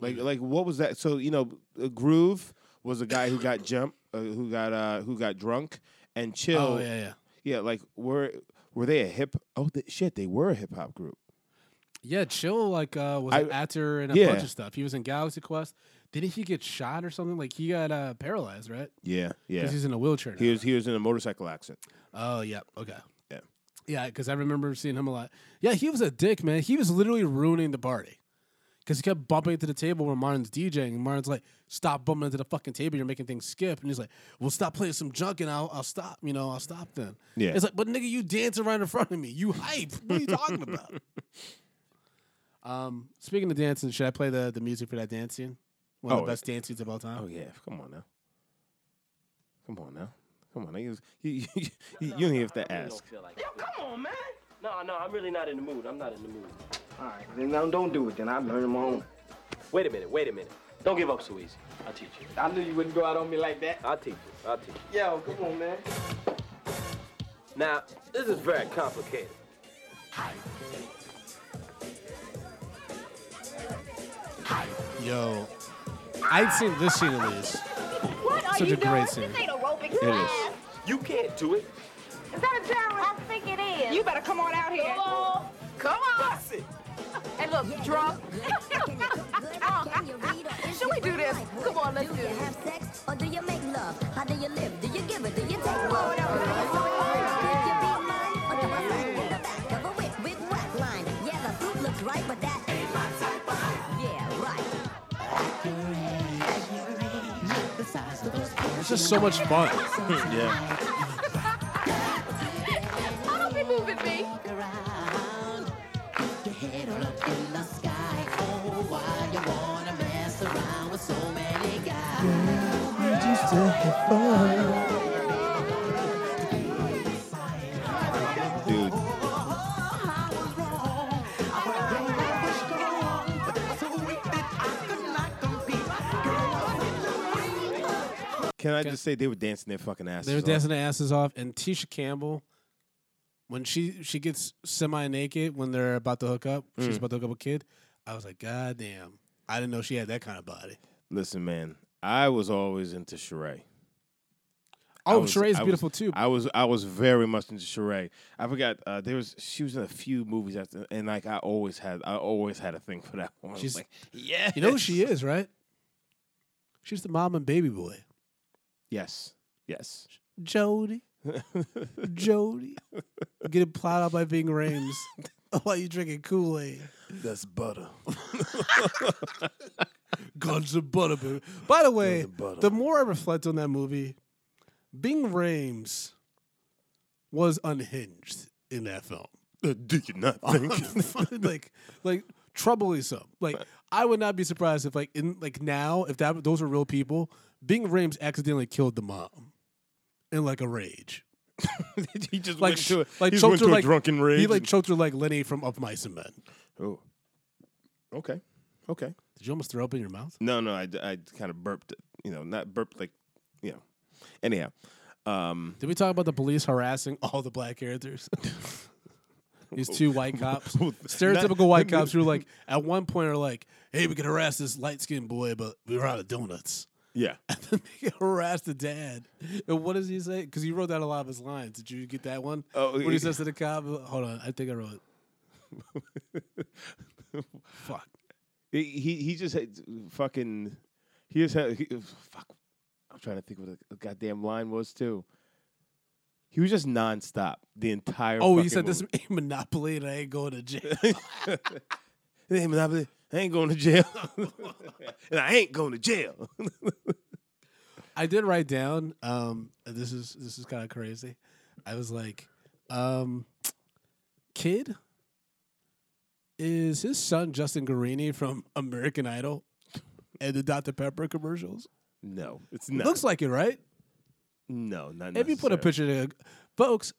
Like, like what was that? So you know, a Groove was a guy who got jumped, uh, who got uh, who got drunk, and Chill. Oh yeah, yeah. Yeah, like were were they a hip? Oh th- shit, they were a hip hop group. Yeah, Chill like uh, was I- an actor and a yeah. bunch of stuff. He was in Galaxy Quest. Didn't he get shot or something? Like he got uh, paralyzed, right? Yeah, yeah. Because he's in a wheelchair. Now. He was he was in a motorcycle accident. Oh yeah, okay. Yeah. Yeah, because I remember seeing him a lot. Yeah, he was a dick, man. He was literally ruining the party. Because he kept bumping into the table where Martin's DJing, and Martin's like, "Stop bumping into the fucking table! You're making things skip." And he's like, "Well, stop playing some junk, and I'll, I'll stop. You know, I'll stop then." Yeah. It's like, but nigga, you dancing right in front of me. You hype. What are you talking about? um, speaking of dancing, should I play the the music for that dance scene? One of Oh, the best dance scenes of all time. Oh yeah, come on now. Come on now. Come on now. You, you, you, you don't even have to ask. Yo, come on, man. No, no, I'm really not in the mood. I'm not in the mood. All right, then now don't do it. Then I'll learn my own. Wait a minute, wait a minute. Don't give up so easy. I'll teach you. I knew you wouldn't go out on me like that. I'll teach you. I'll teach you. Yo, come on, man. Now, this is very complicated. Yo, I'd seen this scene at least. What are Such you a great scene. This ain't aerobics It is. class. You can't do it. Is that a challenge? I think it is. You better come on out here. Come on. That's it. Hey, look, drunk. Should we do this? Come on, let's do do you have sex or do you make love? How do you live? Do you give it? Do It's just so much fun. Yeah. I don't be moving me. Dude. Can I just say they were dancing their fucking asses They were off. dancing their asses off, and Tisha Campbell, when she she gets semi naked when they're about to hook up, she's Mm. about to hook up a kid. I was like, God damn, I didn't know she had that kind of body. Listen, man, I was always into Sheree. Oh, Sheree's I was- beautiful too. I was I was very much into Sheree. I forgot uh, there was she was in a few movies after, and like I always had I always had a thing for that one. I was She's- like, yeah, you know who she is, right? She's the mom and baby boy, Yes, yes. Jody. Jody, getting plowed out by Ving Rhames while you drinking Kool Aid. That's butter. Guns and butter, baby. By the way, butter. the more I reflect on that movie, Ving Rhames was unhinged in that film. Uh, Do you not think? like, like troublesome. Like, I would not be surprised if, like, in like now, if that those are real people, Ving Rhames accidentally killed the mom in like a rage. he just Like, went to a, like he choked went her to a like drunken rage. He like choked her like Lenny from Of Mice and Men. oh. Okay. Okay. Did you almost throw up in your mouth? No, no, I, I kind of burped. You know, not burped like, you know. Anyhow, um, Did we talk about the police harassing all the black characters? These two white cops, stereotypical white cops who are like, at one point are like, "Hey, we can harass this light skinned boy, but we are out of donuts." Yeah. And then they harass the dad. And what does he say? Because he wrote down a lot of his lines. Did you get that one? Oh, when he he- says to the cop, "Hold on, I think I wrote." it. Fuck. He he, just had fucking. He just had. He, fuck. I'm trying to think what the goddamn line was too. He was just nonstop the entire. Oh, he said this ain't Monopoly, and I ain't going to jail. Hey, Monopoly, I ain't going to jail, and I ain't going to jail. I did write down. Um, this is this is kind of crazy. I was like, um, kid, is his son Justin Guarini from American Idol and the Dr Pepper commercials? no, it's not. Looks like it, right? no, not. If you put a picture, there, folks,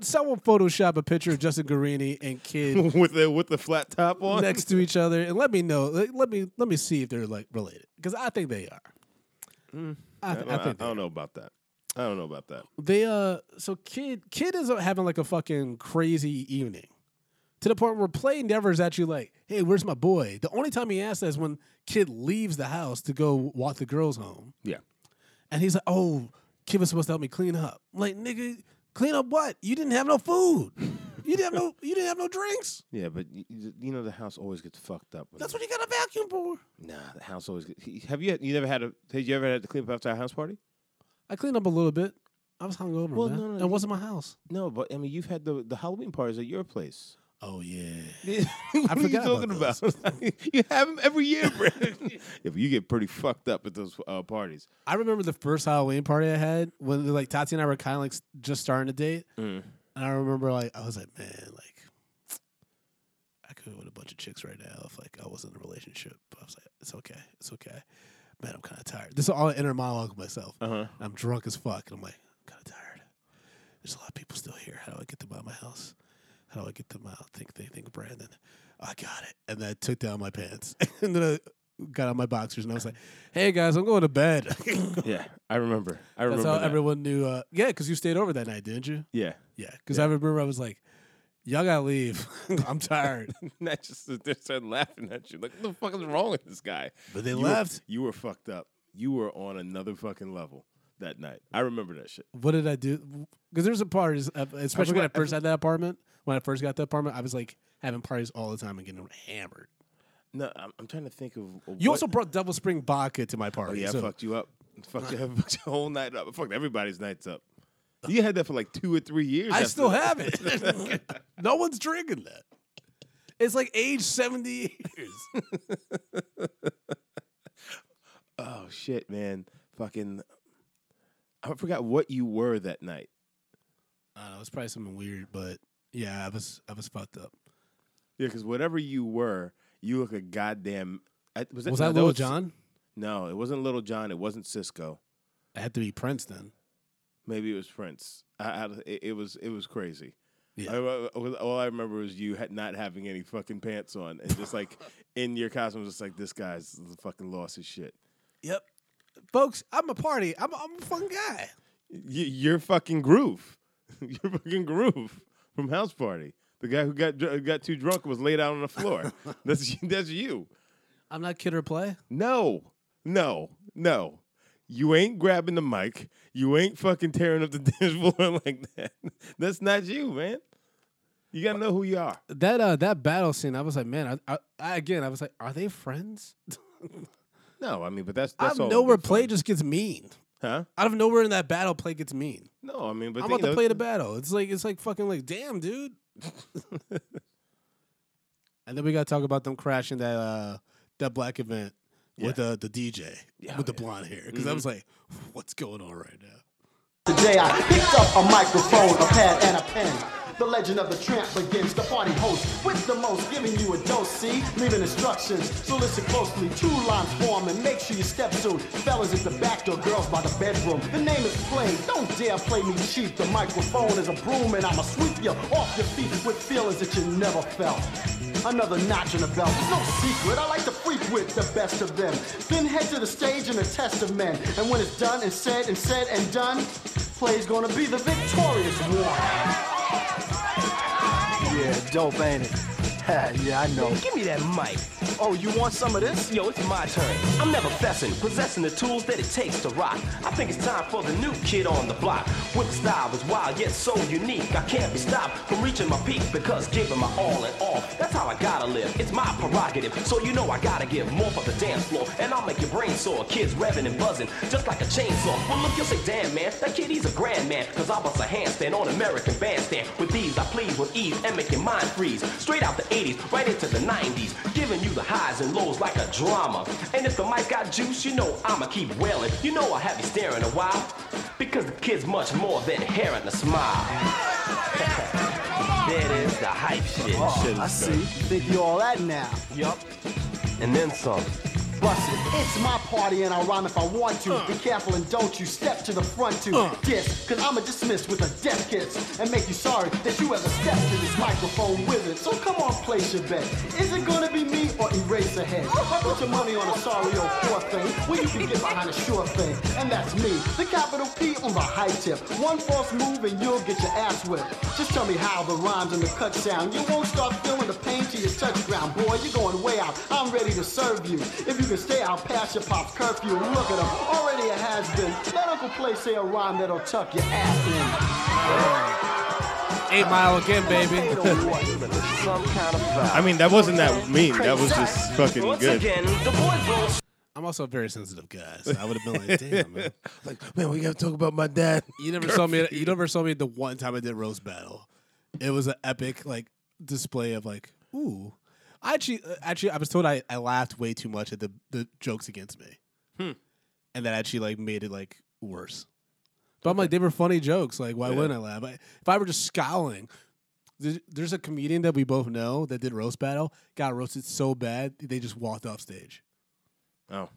someone Photoshop a picture of Justin Guarini and kid with the with the flat top on next to each other, and let me know. Let, me let me see if they're like related because I think they are. Mm. I, th- don't- I think I don't know about that. I don't know about that. They uh so kid kid is having like a fucking crazy evening. To the point where play never is actually like, hey, where's my boy? The only time he asks that is when kid leaves the house to go walk the girls home. Yeah. And he's like, Oh, kid was supposed to help me clean up. I'm like, nigga, clean up what? You didn't have no food. You didn't have no you didn't have no drinks. Yeah, but you, you know the house always gets fucked up. That's what you got a vacuum for. Nah, the house always. Get, he- have you you never had a? Have you ever had to clean up after a house party? I cleaned up a little bit. I was hungover, Well, man. no, no, it wasn't my house. No, but I mean you've had the the Halloween parties at your place. Oh yeah. what I are you talking about about? you have them every year, Brandon. yeah, but you get pretty fucked up at those uh, parties. I remember the first Halloween party I had when like Tati and I were kind of like just starting to date, Mm. And I remember like I was like, man, like I could with a bunch of chicks right now if like I was in a relationship. But I was like, it's okay, it's okay. Man, I'm kind of tired. This is all inner monologue with myself. Uh-huh. I'm drunk as fuck, and I'm like, I'm kind of tired. There's a lot of people still here. How do I get them out of my house? How do I get them out? Think they think Brandon. I got it. And then I took down my pants, and then I got on my boxers, and I was like, Hey guys, I'm going to bed. Yeah, I remember. I remember. That's how that. everyone knew. Uh, yeah, because you stayed over that night, didn't you? Yeah, Yeah, because I remember I was like, "Y'all gotta leave. I'm tired." not just they started laughing at you. Like, what the fuck is wrong with this guy? But they You were- left. you were fucked up. You were on another fucking level that night. I remember that shit. What did I do? Because there's a parties, uh, especially when I forgot- I first had that apartment. When I first got the apartment, I was like having parties all the time and getting hammered. No, I'm, I'm trying to think of. of You what- also brought Double Spring vodka to my Oh party. yeah, I so- fucked you up. Fucked you, fucked your whole night up. I fucked everybody's nights up. You had that for like two or three years. I after still that. have it. no one's drinking that. It's like age seventy years. Oh shit, man! Fucking, I forgot what you were that night. I don't know. It's probably something weird, but yeah, I was I was fucked up. Yeah, because whatever you were, you look a goddamn. I, was that, Was no, that Little was- John? No, it wasn't Little John. It wasn't Cisco. It had to be Prince then. Maybe it was Prince. I, I, it, it was it was crazy. Yeah. I- I- all- I remember was you had not having any fucking pants on, and just like in your costume, just like this guy's fucking lost his shit. Yep. Folks, I'm a party. I'm, I'm a fun guy. Y- you're fucking Groove. you're fucking Groove from House Party. The guy who got got too drunk was laid out on the floor. that's that's you. I'm not kid or play. No, no, no. You ain't grabbing the mic. You ain't fucking tearing up the dance floor like that. That's not you, man. You gotta know who you are. That uh, that battle scene, I was like, man, I, I, I again, I was like, are they friends? No, I mean, but that's Out that's of all nowhere, play fun. just gets mean. huh? Out of nowhere in that battle, play gets mean. No, I mean, but I'm they- about to you know, play the battle. It's like it's like fucking like, damn, dude. And then we got to talk about them crashing that uh that black event with the the DJ Yeah, with the yeah. Mm-hmm. blonde hair because I was like, what's going on right now? Today I picked up a microphone, a pad, and a pen. The legend of the tramp begins. The party host with the most, giving you a dose. See, leaving instructions. So listen closely. Two lines form and make sure you step soon. Fellas at the back door, girls by the bedroom. The name is plain. Don't dare play me cheap. The microphone is a broom and I'ma sweep you off your feet with feelings that you never felt. Another notch in the belt. No secret. I like to freak with the best of them. Then head to the stage and the test of men. And when it's done and said and said and done, play's gonna be the victorious one. Yeah, dope, ain't it? yeah, I know. Give me that mic. Oh, you want some of this? Yo, it's my turn. I'm never fessing, possessing the tools that it takes to rock. I think it's time for the new kid on the block. With style is wild yet so unique. I can't be stopped from reaching my peak because giving my all and all. That's how I gotta live. It's my prerogative. So you know I gotta give more for the dance floor. And I'll make your brain sore. Kids revving and buzzing just like a chainsaw. Well, look, you'll say, damn, man, that kid, he's a grand man. Cause I bust a handstand on American bandstand. With these, I please with ease and make your mind freeze. Straight out the 80s, right into the 90s. Giving you the highs and lows like a drama. And if the mic got juice, you know I'ma keep wailing. You know I have you staring a while. Because the kid's much more than hair and a smile. it is, the hype shit. Oh, I see. Think you all that now? Yup. And then some. Bust it. It's my party and I'll rhyme if I want to. Be careful and don't you step to the front to uh. diss. Cause I'ma dismiss with a death kiss and make you sorry that you ever stepped to this microphone with it. So come on, place your bet. Is it gonna be me or Eraserhead? I put your money on a sorry old poor thing where you can get behind a sure thing. And that's me, the capital P on the high tip. One false move and you'll get your ass whipped. Just tell me how the rhymes and the cut sound. You won't start feeling the pain till you touch ground. Boy, you're going way out. I'm ready to serve you. If you can stay out past your pop's curfew, look at him. Already a has been. Let Uncle Play say a rhyme that'll tuck your ass in. Eight Mile again, baby. Ain't no what. Some kind of vibe. I mean, that wasn't that mean. That was just fucking good. again, the boys roll I'm also a very sensitive guy. So I would have been like, damn, man. Like, man, we gotta talk about my dad. You never saw me. You never saw me the one time I did roast battle. It was an epic like display of like, ooh. I actually, uh, actually, I was told I, I laughed way too much at the, the jokes against me, and that actually like made it like worse. But I'm like, they were funny jokes. Like, why wouldn't I laugh? I, if I were just scowling, there's, there's a comedian that we both know that did roast battle, got roasted so bad they just walked off stage, Oh,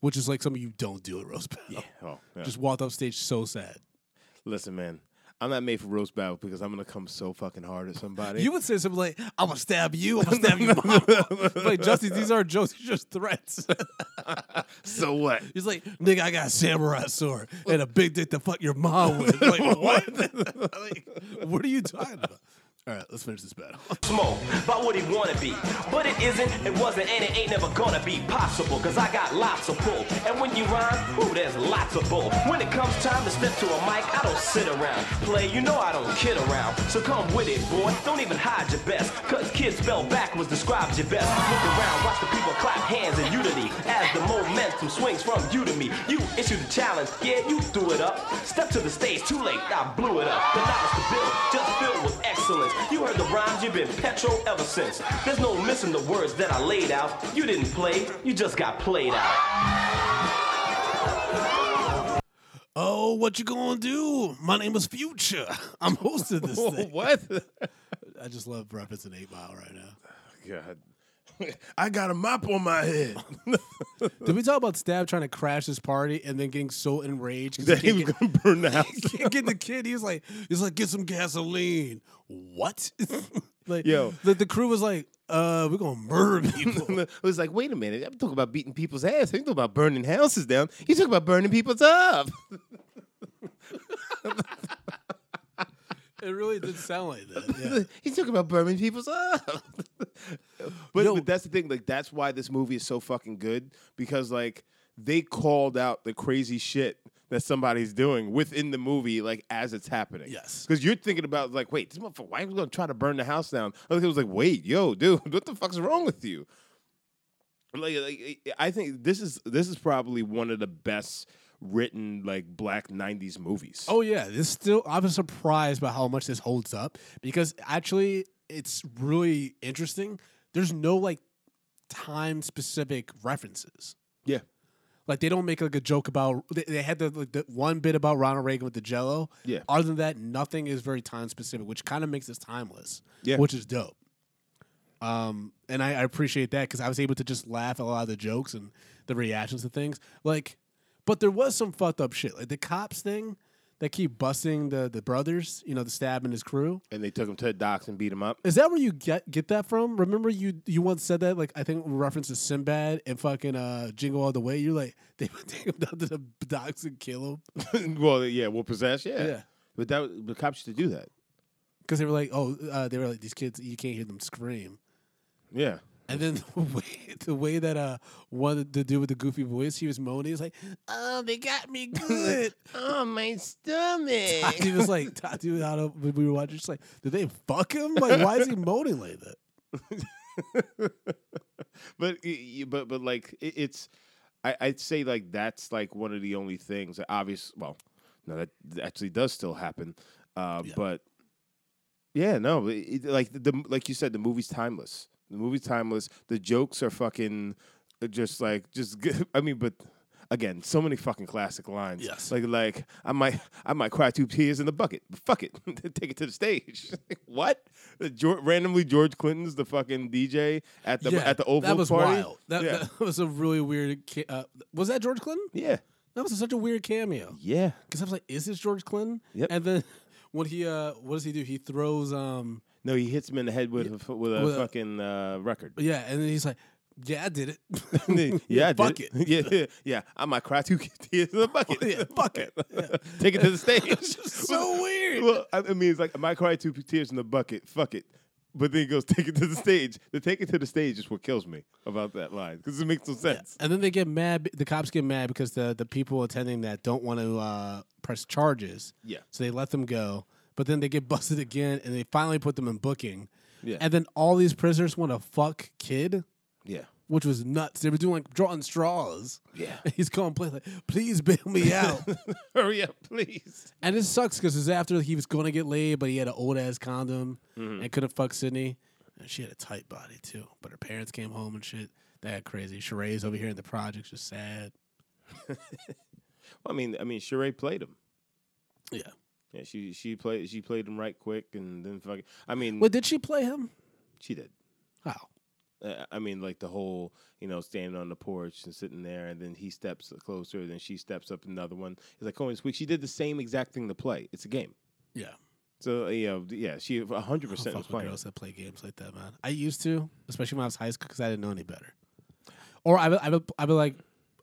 which is like something you don't do at roast battle. oh, yeah. Just walked off stage so sad. listen, man. I'm not made for roast battle because I'm gonna come so fucking hard at somebody. You would say something like, "I'm gonna stab you. I'm gonna stab you." mom." like Justin, these aren't jokes. These are just threats. so what? He's like, "Nigga, I got a samurai sword and a big dick to fuck your mom with." Like what? like, what are you talking about? All right, let's finish this battle. smoke about what he wanna be. But it isn't, it wasn't, and it ain't never gonna be possible. Cause I got lots of pull. And when you rhyme, ooh, there's lots of bull. When it comes time to step to a mic, I don't sit around. Play, you know I don't kid around. So come with it, boy. Don't even hide your best. Cause kids spell backwards describes your best. Look around, watch the people clap hands in unity. As the momentum swings from you to me. You issue the challenge, yeah, you threw it up. Step to the stage, too late, I blew it up. The knowledge to build, just filled with excellence. You heard the rhymes, you've been petro ever since. There's no missing the words that I laid out. You didn't play, you just got played out. Oh, what you gonna do? My name is Future. I'm hosting this thing. what? I just love referencing Eight Mile right now. God. I got a mop on my head. Did we talk about Stab trying to crash his party and then getting so enraged that because he was gonna burn the house. he can't get the kid? He was like, he's like, get some gasoline. What? like, Yo. the, the crew was like, uh, we're gonna murder people. it was like, wait a minute, I'm talking about beating people's ass. I'm talking about burning houses down. He's talking about burning people's up. it really did sound like that. Yeah. He's talking about burning people's up. But, Yo. but that's the thing. Like that's why this movie is so fucking good because like they called out the crazy shit that somebody's doing within the movie, like as it's happening. Yes. because you're thinking about like, wait, this motherfucker, why are we gonna try to burn the house down? Other kid was like, wait, yo, dude, what the fuck's wrong with you? Like, like, I think this is this is probably one of the best written like black '90s movies. Oh yeah, this still. I was surprised by how much this holds up because actually, it's really interesting. There's no like time specific references. yeah. Like they don't make like a joke about. They, they had the, like, the one bit about Ronald Reagan with the Jello. Yeah. Other than that, nothing is very time specific, which kind of makes this timeless. Yeah. Which is dope. Um, and I, I appreciate that because I was able to just laugh at a lot of the jokes and the reactions to things. Like, but there was some fucked up shit, like the cops thing that keep busting the the brothers. You know, the stab and his crew. And they took him to the docks and beat him up. Is that where you get get that from? Remember you you once said that like I think in reference to Sinbad and fucking uh Jingle All the Way. You're like they would take him down to the docks and kill him well, yeah, well, possess, yeah. Yeah. But that the cops used to do that. because they were like oh uh, they were like these kids you can't hear them scream. Yeah. And then the way, the way that uh one the dude with the goofy voice he was moaning, he was like, "Oh, they got me good." oh, my stomach. he was like, Tati was out of when we were watching, just like, "Did they fuck him? Like, why is he moaning like that?" but but but like it, it's I, I'd say like that's like one of the only things that obvious well no that actually does still happen uh, but yeah no it, like the like you said the movie's timeless the movie's timeless the jokes are fucking uh, just like just good. I mean but again so many fucking classic lines Yes. like like I might I might cry two tears in the bucket but fuck it take it to the stage what the Geor randomly George Clinton's the fucking DJ at the at the Oval that was party wild. That, yeah. that was a really weird. Uh, was that George Clinton? yeah That was such a weird cameo. yeah Because I was like, "Is this George Clinton?" Yep. And then when he uh, what does he do? He throws um, no he hits him in the head with a, with a With a- fucking uh, record yeah, and then he's like, "Yeah, I did it." yeah I did fuck it. yeah yeah yeah I might cry two tears in the bucket yeah, fuck it. take it to the stage so weird. well I I mean it's like I might cry two tears in the bucket fuck it but then he goes take it to the stage the take it to the stage is what kills me about that line because it makes no sense And then they get mad. The cops get mad because the the people attending that don't want to uh, press charges. Yeah. So they let them go. But then they get busted again, and they finally put them in booking. Yeah. And then all these prisoners want to fuck kid, yeah which was nuts. They were doing like drawing straws. Yeah. And he's going play like, please bail me out. hurry up please and it sucks because it's after he was going to get laid, but he had an old ass condom Mm-hmm. and couldn't fuck Sydney. And she had a tight body too. But her parents came home and shit. That crazy. Sheree's over here in the projects, just sad. well, I mean I mean Sheree played him Yeah. Yeah, she she played she played him right quick and then fucking. I mean, Well, did she play him? she did. How? Uh, I mean, like the whole you know standing on the porch and sitting there, and then he steps closer, then she steps up another one. It's like oh, it's weak. She did the same exact thing to play. It's a game. Yeah. So you know, yeah, she hundred percent was playing. girls that play games like that, man. I used to, especially when I was high school, because I didn't know any better. Or I would, I would, I would like,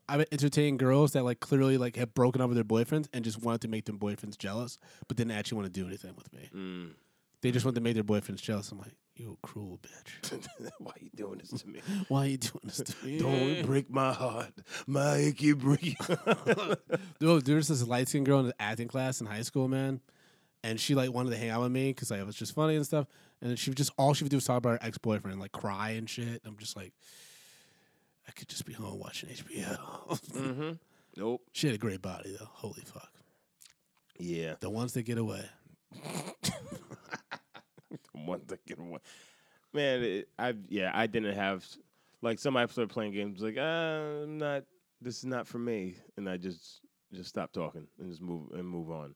I would entertain girls that like clearly like have broken up with their boyfriends and just wanted to make their boyfriends jealous, but didn't actually want to do anything with me. Mm. They just wanted to make their boyfriends jealous. I'm like, you a cruel bitch. Why are you doing this to me? Why are you doing this to me? Don't break my heart, my achy break. Dude, there was this light skinned girl in the acting class in high school, man. And she like wanted to hang out with me because like, I was just funny and stuff. And she would just all she would do was talk about her ex boyfriend, like cry and shit. I'm just like, I could just be home watching HBO. nope. she had a great body though. Holy fuck. Yeah. The ones that get away. one second one. Man, it, I yeah, I didn't have like some I started playing games like uh, I'm not this is not for me, and I just just stopped talking and just move and move on.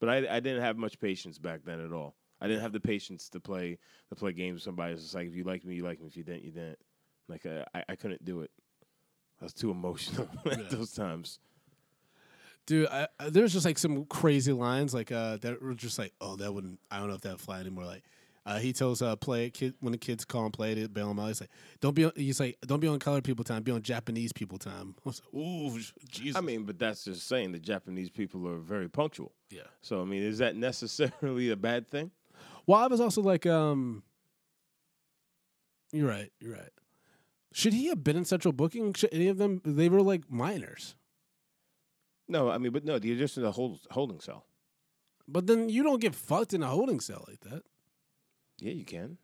But I I didn't have much patience back then at all. I didn't have the patience to play to play games with somebody. It's just like if you like me, you like me. If you didn't, you didn't. Like uh, I I couldn't do it. I was too emotional at those times. Dude, I, I, there's just like some crazy lines like uh that were just like, oh, that wouldn't. I don't know if that would fly anymore. Like, uh, he tells uh play kid when the kids call and play to bail him out. He's like, don't be. On, he's like, don't be on colored people time. Be on Japanese people time. I was like, ooh, Jesus. I mean, but that's just saying the Japanese people are very punctual. yeah. So I mean, is that necessarily a bad thing? Well, I was also like, um, you're right. You're right. Should he have been in central booking? Should any of them? They were like minors. No, I mean, but no, you're just in a hold, holding cell. But then you don't get fucked in a holding cell like that. Yeah, you can.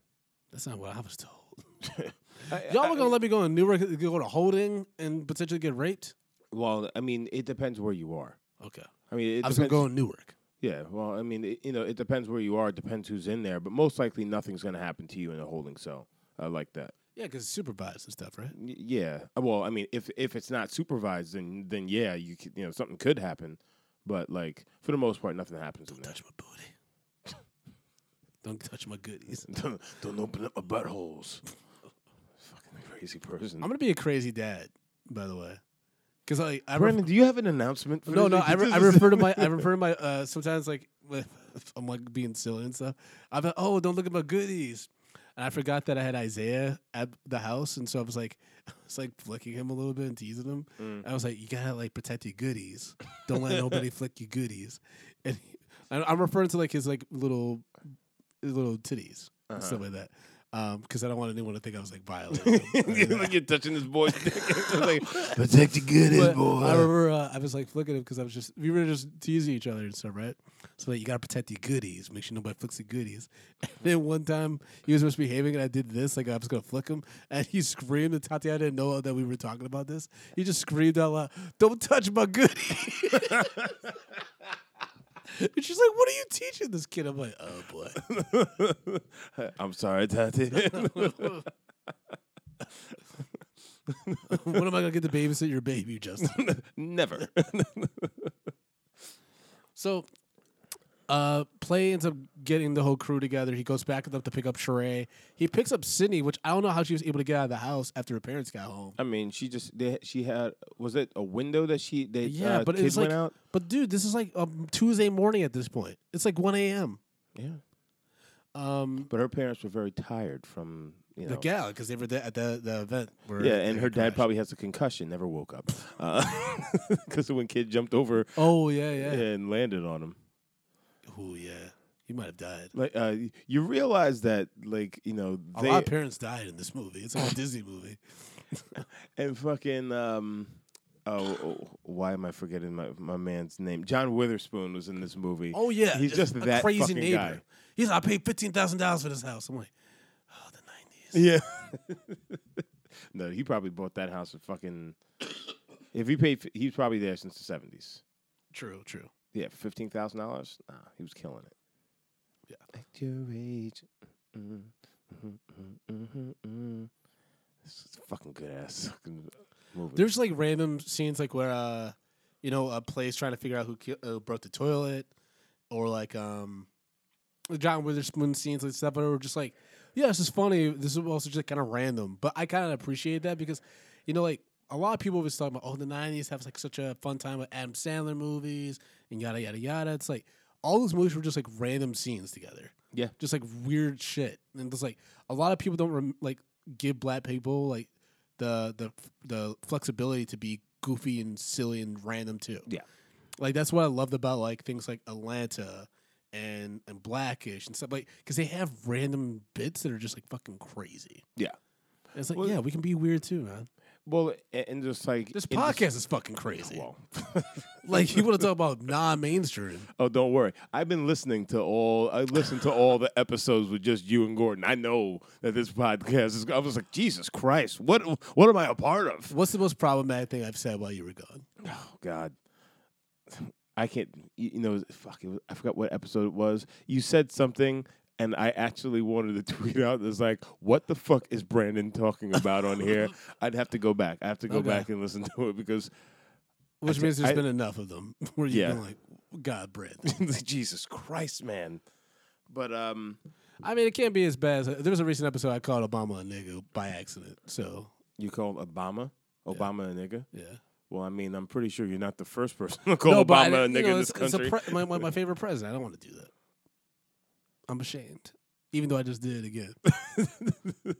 That's not what I was told. Y'all were gonna let me go in Newark, go to holding, and potentially get raped. Well, I mean, it depends where you are. Okay. I mean, it I was gonna go in Newark. Yeah, well, I mean, it, you know, it depends where you are. It depends who's in there, but most likely nothing's going to happen to you in a holding cell uh, like that. Yeah, because it's supervised and stuff, right? Y- Yeah. Uh, Well, I mean, if if it's not supervised, then then yeah, you could, you know something could happen, but like for the most part, nothing happens. in there. Touch my booty. Don't touch my goodies. don't, don't open up my buttholes. Fucking crazy person. I'm gonna be a crazy dad, by the way. Because like I ref- Brandon, do you have an announcement? For no, this? no, I, re- I refer to my I refer to my uh, sometimes like with I'm like being silly and stuff. I'm like, oh, don't look at my goodies, and I forgot that I had Isaiah at the house, and so I was like, I was like flicking him a little bit and teasing him. Mm. I was like, you gotta like protect your goodies. Don't let nobody flick your goodies. And he, I- I'm referring to like his like little his little titties Uh-huh. stuff like that. Because I don't want anyone to think I was like violating. him. like you're touching this boy's dick. Like, Protect your goodies, boy. I remember uh, I was like flicking him because I was just we were just teasing each other and stuff, right? So like, you gotta protect your goodies, make sure nobody flicks your goodies. And then one time he was misbehaving and I did this, like I was gonna flick him, and he screamed. And Tatiana didn't know that we were talking about this. He just screamed out loud, "Don't touch my goodie!" and she's like, "What are you teaching this kid?" I'm like, "Oh boy." I'm sorry, Tati. when am I gonna get to babysit your baby, Justin? Never. So, uh, Play ends up getting the whole crew together. He goes back up to pick up Sheree. He picks up Sydney, which I don't know how she was able to get out of the house after her parents got home. I mean, she just they, she had was it a window that she they Yeah, uh, but it's like, out? but dude, this is like a Tuesday morning at this point. It's like one a.m. Yeah. Um, But her parents were very tired from you know. the gal because they were there at the the event. Yeah, and her dad crashed. probably has a concussion, never woke up, because when kid jumped over Oh yeah, yeah. and landed on him. Oh yeah, he might have died. Like uh, you realize that, like you know, A they lot of parents died in this movie. It's like a Disney movie. and fucking um, oh, oh, why am I forgetting my my man's name? John Witherspoon was in this movie. Oh yeah, he's just a that crazy neighbor. guy. He's like, I paid fifteen thousand dollars for this house. I'm like, oh, the nineties. Yeah. no, he probably bought that house for fucking. If he paid, he's probably there since the seventies. True, true. Yeah, fifteen thousand dollars. Nah, he was killing it. Yeah. At your age. Mm, mm, mm, mm, mm, mm. This is a fucking good ass fucking movie. There's like random scenes like where uh, you know, a play's trying to figure out who ki- uh, broke the toilet, or like um, the John Witherspoon scenes and stuff. But we're just like, yeah, this is funny. This is also just kind of random, but I kind of appreciate that because, you know, like a lot of people always talk about, oh, the '90s have like such a fun time with Adam Sandler movies and yada yada yada. It's like all those movies were just like random scenes together. Yeah. just like weird shit, and it's like a lot of people don't rem- like give black people like the the the flexibility to be goofy and silly and random too. Yeah. like that's what I loved about like things like Atlanta and and Blackish and stuff like because they have random bits that are just like fucking crazy. yeah. And it's like Well- yeah, we can be weird too, man. Well, and just like This podcast is fucking crazy. Well, Like you want to talk about non-mainstream? oh, don't worry. I've been listening to all. I listened to all the episodes with just you and Gordon. I know that this podcast is. I was like, Jesus Christ, what? What am I a part of? What's the most problematic thing I've said while you were gone? Oh God, I can't. You you know, fuck. It was, I forgot what episode it was. You said something, and I actually wanted to tweet out. It's like, what the fuck is Brandon talking about on here? I'd have to go back. I have to go Okay. back and listen to it because, Which thi- means there's I- been enough of them where you've Yeah. been like, God, Brandon. Jesus Christ, man. But um, I mean, it can't be as bad as there was a recent episode I called Obama a nigga by accident. So you called Obama, Obama a nigga. yeah. Well, I mean, I'm pretty sure you're not the first person to call no, Obama a nigga know, in this country. pre- my, my, my favorite president. I don't want to do that. I'm ashamed, even though I just did it again.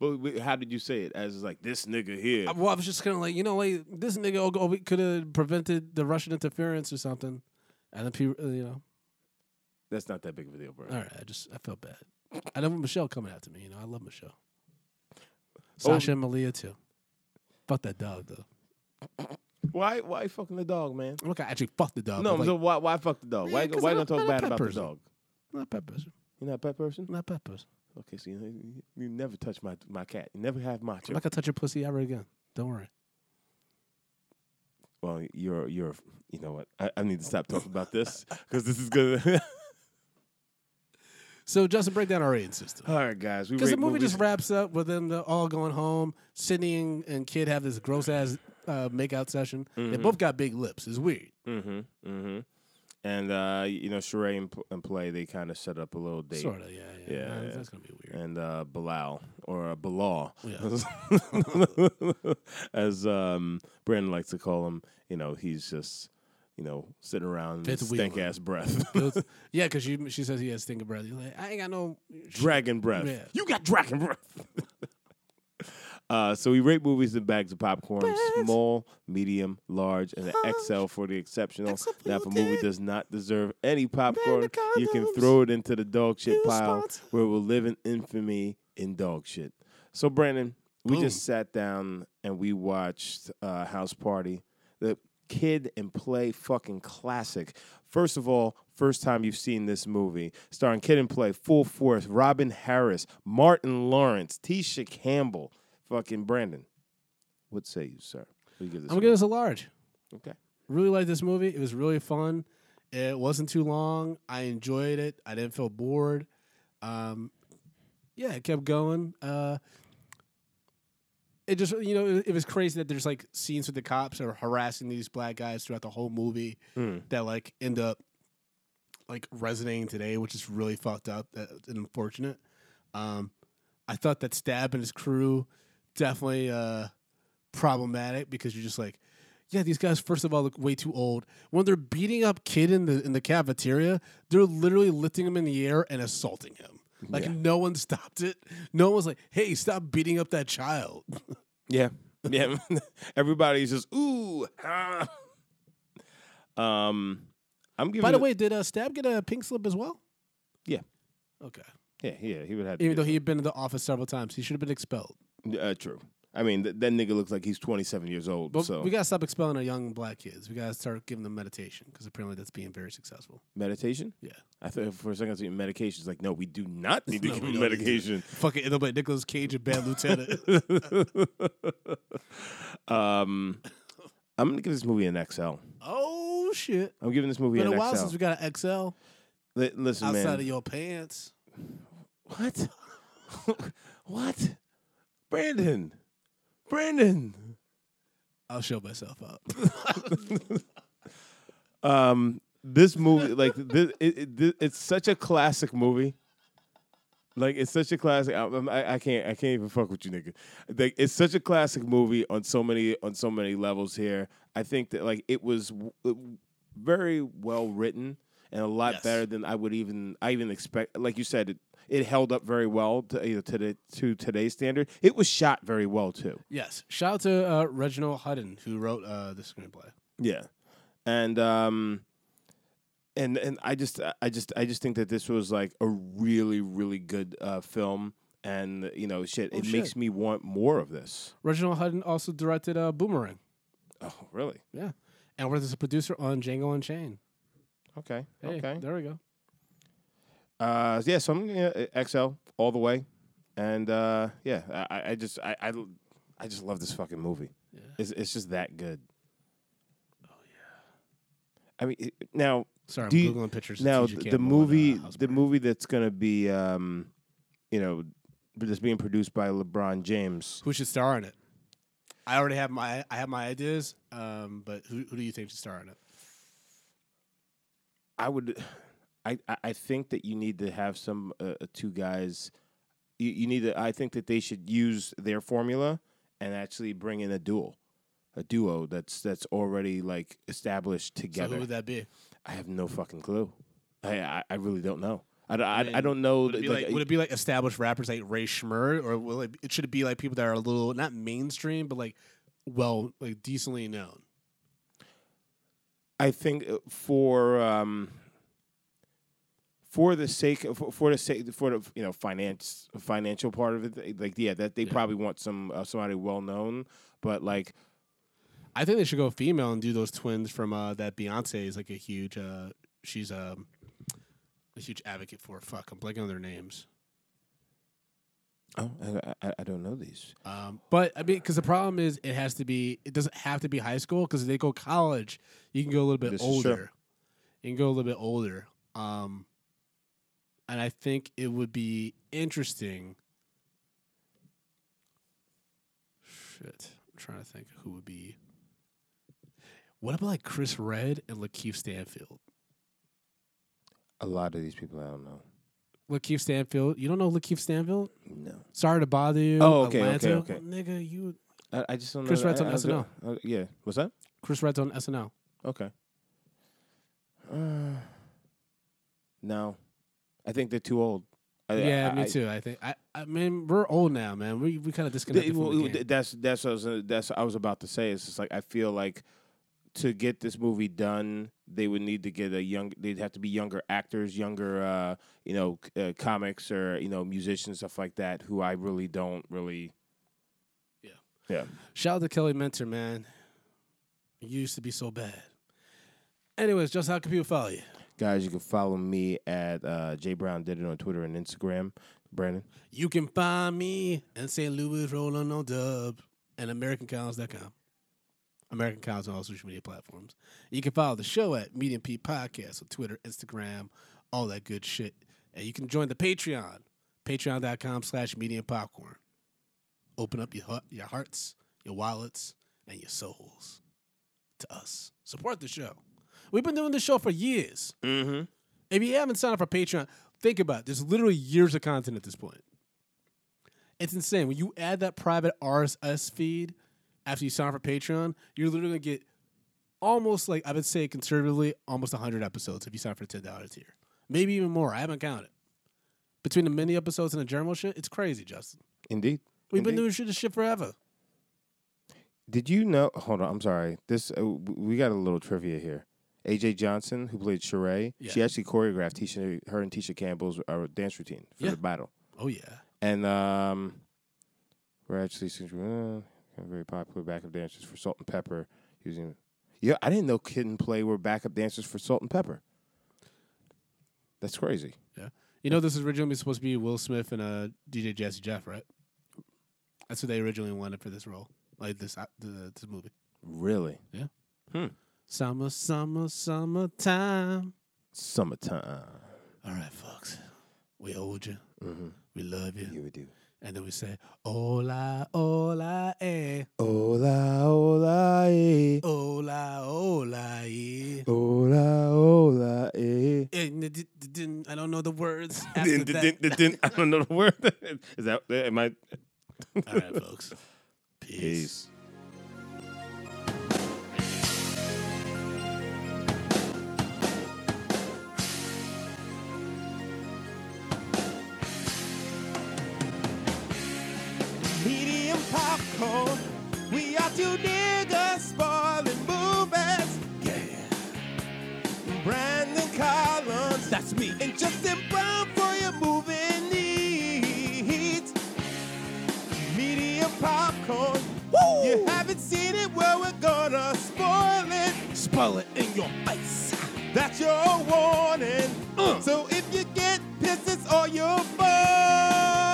but how did you say it? As like this nigga here. Well, I was just kind of like, you know, like this nigga oh, oh, could have prevented the Russian interference or something, and then people, uh, you know, That's not that big of a deal, bro. all right. I just I felt bad. I know Michelle coming after me. You know, I love Michelle. Oh. Sasha and Malia too. Fuck that dog though. Why? Why fucking the dog, man? I'm not gonna actually fuck the dog. No, like, so why? Why fuck the dog? Why? Why you gonna talk bad about the dog? Not a pet person. You're not a pet person. Not a pet person. Okay, so you, you, never touch my my cat. You never have macho. I'm not gonna touch your pussy ever again. Don't worry. Well, you're you're. You know what? I, I need to stop talking about this because this is gonna. So Justin, break down our rating system. All right, guys. Because the movie movies- just wraps up with them the- all going home. Sydney and, and Kid have this gross ass uh, makeout session. Mm-hmm. They both got big lips. It's weird. Mm-hmm. Mm-hmm. And uh, you know, Sheree and, and Play, they kind of set up a little date. Sort of, yeah, yeah. Yeah, yeah. That's gonna be weird. And uh, Bilal or uh, Bilal, Yeah. as um, Brandon likes to call him. You know, he's just you know sitting around Fifth wheel. ass breath, yeah, because she she says he has stinking breath. Like, I ain't got no. dragon breath. Yeah. You got dragon breath. Uh, so we rate movies in bags of popcorn, small, medium, large, and an XL for the exceptional. Now, if a movie does not deserve any popcorn, you can throw it into the dog shit pile where it will live in infamy in dog shit. So, Brandon, we just sat down and we watched uh, House Party, the kid and play fucking classic. First of all, first time you've seen this movie, starring Kid and Play, Full Force, Robin Harris, Martin Lawrence, Tisha Campbell, fucking Brandon. What say you, sir? What you give this? I'm gonna give this a large. okay. Really like this movie. It was really fun. It wasn't too long. I enjoyed it. I didn't feel bored. Um, yeah, it kept going. Uh, it just you know it, it was crazy that there's like scenes with the cops are harassing these black guys throughout the whole movie that like end up like resonating today, which is really fucked up that, and unfortunate. Um, I thought that Stab and his crew definitely uh, problematic because you're just like, yeah, these guys first of all look way too old. When they're beating up kid in the in the cafeteria, they're literally lifting him in the air and assaulting him. Like no one stopped it. No one was like, "Hey, stop beating up that child." Yeah, yeah. Everybody's just ooh. ah. Um, I'm giving. By the way, did uh, Stab get a pink slip as well? yeah, Okay. yeah, yeah. He would have. Even though he had been in the office several times, he should have been expelled. Uh, true. I mean, th- that nigga looks like he's 27 years old. But so we gotta stop expelling our young black kids. We gotta start giving them meditation because apparently that's being very successful. meditation. Yeah. I thought for a second I was thinking medication. It's like, no, we do not need to No, give we him don't need to. medication. Fucking end up like Nicolas Cage and Bad Lieutenant. Um, I'm gonna give this movie an XL. oh shit! I'm giving this movie Been an a while XL. since we got an XL Li- listen, outside man. of your pants. What? what? Brandon. Brandon. I'll show myself up. Um, this movie, like this, it, it, it's such a classic movie. Like it's such a classic. I, I, I can't. I can't even fuck with you, nigga. Like it's such a classic movie on so many on so many levels here. I think that like it was w- very well written and a lot Yes. better than I would even I even expect. Like you said, it, it held up very well to you know, to the to today's standard. It was shot very well too. yes. Shout out to uh, Reginald Hudlin who wrote uh, the screenplay. Yeah, and um, and and I just I just I just think that this was like a really really good uh, film, and you know shit, it shit. makes me want more of this. Reginald Hudlin also directed uh, Boomerang. Oh, really? Yeah, and worked as a producer on Django Unchained. Okay, Hey, okay. there we go. Uh, yeah, so I'm gonna uh, XL all the way, and uh, yeah, I- I, just I, I I just love this fucking movie. Yeah. It's it's just that good. Oh yeah. I mean, it- now Sorry, I'm you- googling pictures. Now the uh, movie, the movie that's gonna be, um, you know, that's being produced by LeBron James. Who should star in it? I already have my I have my ideas, um, but who, who do you think should star in it? I would, I, I- think that you need to have some uh, uh, two guys. You, you need to. I think that they should use their formula and actually bring in a duel, a duo that's that's already like established So together. who would that be? I have no fucking clue. I I, I really don't know. I, don't- I, I don't know. Would it be like, like, would it be like established rappers like Rae Sremmurd, or will it, it should it be like people that are a little not mainstream, but like well, like decently known? I think uh, for um, for the sake of, for the sake for the you know finance financial part of it, like yeah, that they probably want some uh, somebody well known, but like I think they should go female and do those twins from uh, that Beyonce is like a huge. Uh, she's um, a huge advocate for. Fuck, I'm blanking on their names. Oh I, I, don't know these. Um, but I mean, because the problem is, it has to be. It doesn't have to be high school because if they go college, you can go a little bit This older. You can go a little bit older. Um, and I think it would be interesting. Shit, I'm trying to think who would be. What about like Chris Redd and Lakeith Stanfield? A lot of these people I don't know. Lakeith Stanfield, you don't know Lakeith Stanfield? No. Sorry to bother you. Oh, okay, Atlanta. okay, okay. Nigga, you I, I just don't know. Chris that- Redd's on I- I SNL. uh, yeah. What's that? Chris Redd's on SNL. Okay. Uh, no, I think they're too old. I, yeah, I- me I- too. I think. I, I mean, we're old now, man. We we kind of disconnected Well, from the game. that's that's what I was, that's what I was about to say. It's just like I feel like to get this movie done, they would need to get a young. They'd have to be younger actors, younger, uh, you know, uh, comics or you know, musicians, stuff like that. Who I really don't really. Yeah. Yeah. Shout out to Kelly Minter, man. You used to be so bad. Anyways, just how can people follow you? Guys, you can follow me at uh, J Brown did it on Twitter and Instagram. Brandon. You can find me in St. Louis rolling on dub and AmericanCows.com. American Cows on all social media platforms. You can follow the show at Medium P Podcast on Twitter, Instagram, all that good shit. And you can join the Patreon, patreon.com slash medium popcorn. Open up your, your hearts, your wallets, and your souls to us. Support the show. We've been doing this show for years. Mm-hmm. If you haven't signed up for Patreon, think about it. There's literally years of content at this point. It's insane. When you add that private RSS feed after you sign up for Patreon, you're literally gonna get almost like I would say conservatively almost 100 episodes if you sign up for ten dollars tier, maybe even more. I haven't counted between the mini episodes and the journal shit. It's crazy, Justin. Indeed. We've been doing shit this shit forever. Did you know? Hold on, I'm sorry. This uh, we got a little trivia here. AJ Johnson, who played Sheree, she actually choreographed Tisha, her and Tisha Campbell's uh, dance routine for Yeah. the battle. Oh yeah. And um, we're actually uh, very popular backup dancers for Salt-N-Pepa using. Yeah, I didn't know Kid and Play were backup dancers for Salt-N-Pepa. That's crazy. Yeah. You know this is originally supposed to be Will Smith and uh, DJ Jazzy Jeff, right? That's what they originally wanted for this role, like this uh, this movie. Really? Yeah. Hmm. Summer, summer, summertime. Summertime. All right, folks. We hold you. Mm-hmm. We love you. Yeah, we do. And then we say, hola, hola, eh. Hola, hola, eh. Hola, hola, eh. Hola, hola, eh. I don't know the words. After that. I don't know the word. Is that am I? All right, folks. Peace. Peace. We are two niggas spoiling movies. Yeah. Brandon Collins. That's me. And Justin Brown for your moving needs. Medium popcorn. Woo! You haven't seen it, well, we're gonna spoil it. Spoil it in your face. That's your warning. Uh. So if you get pissed, it's all your fault.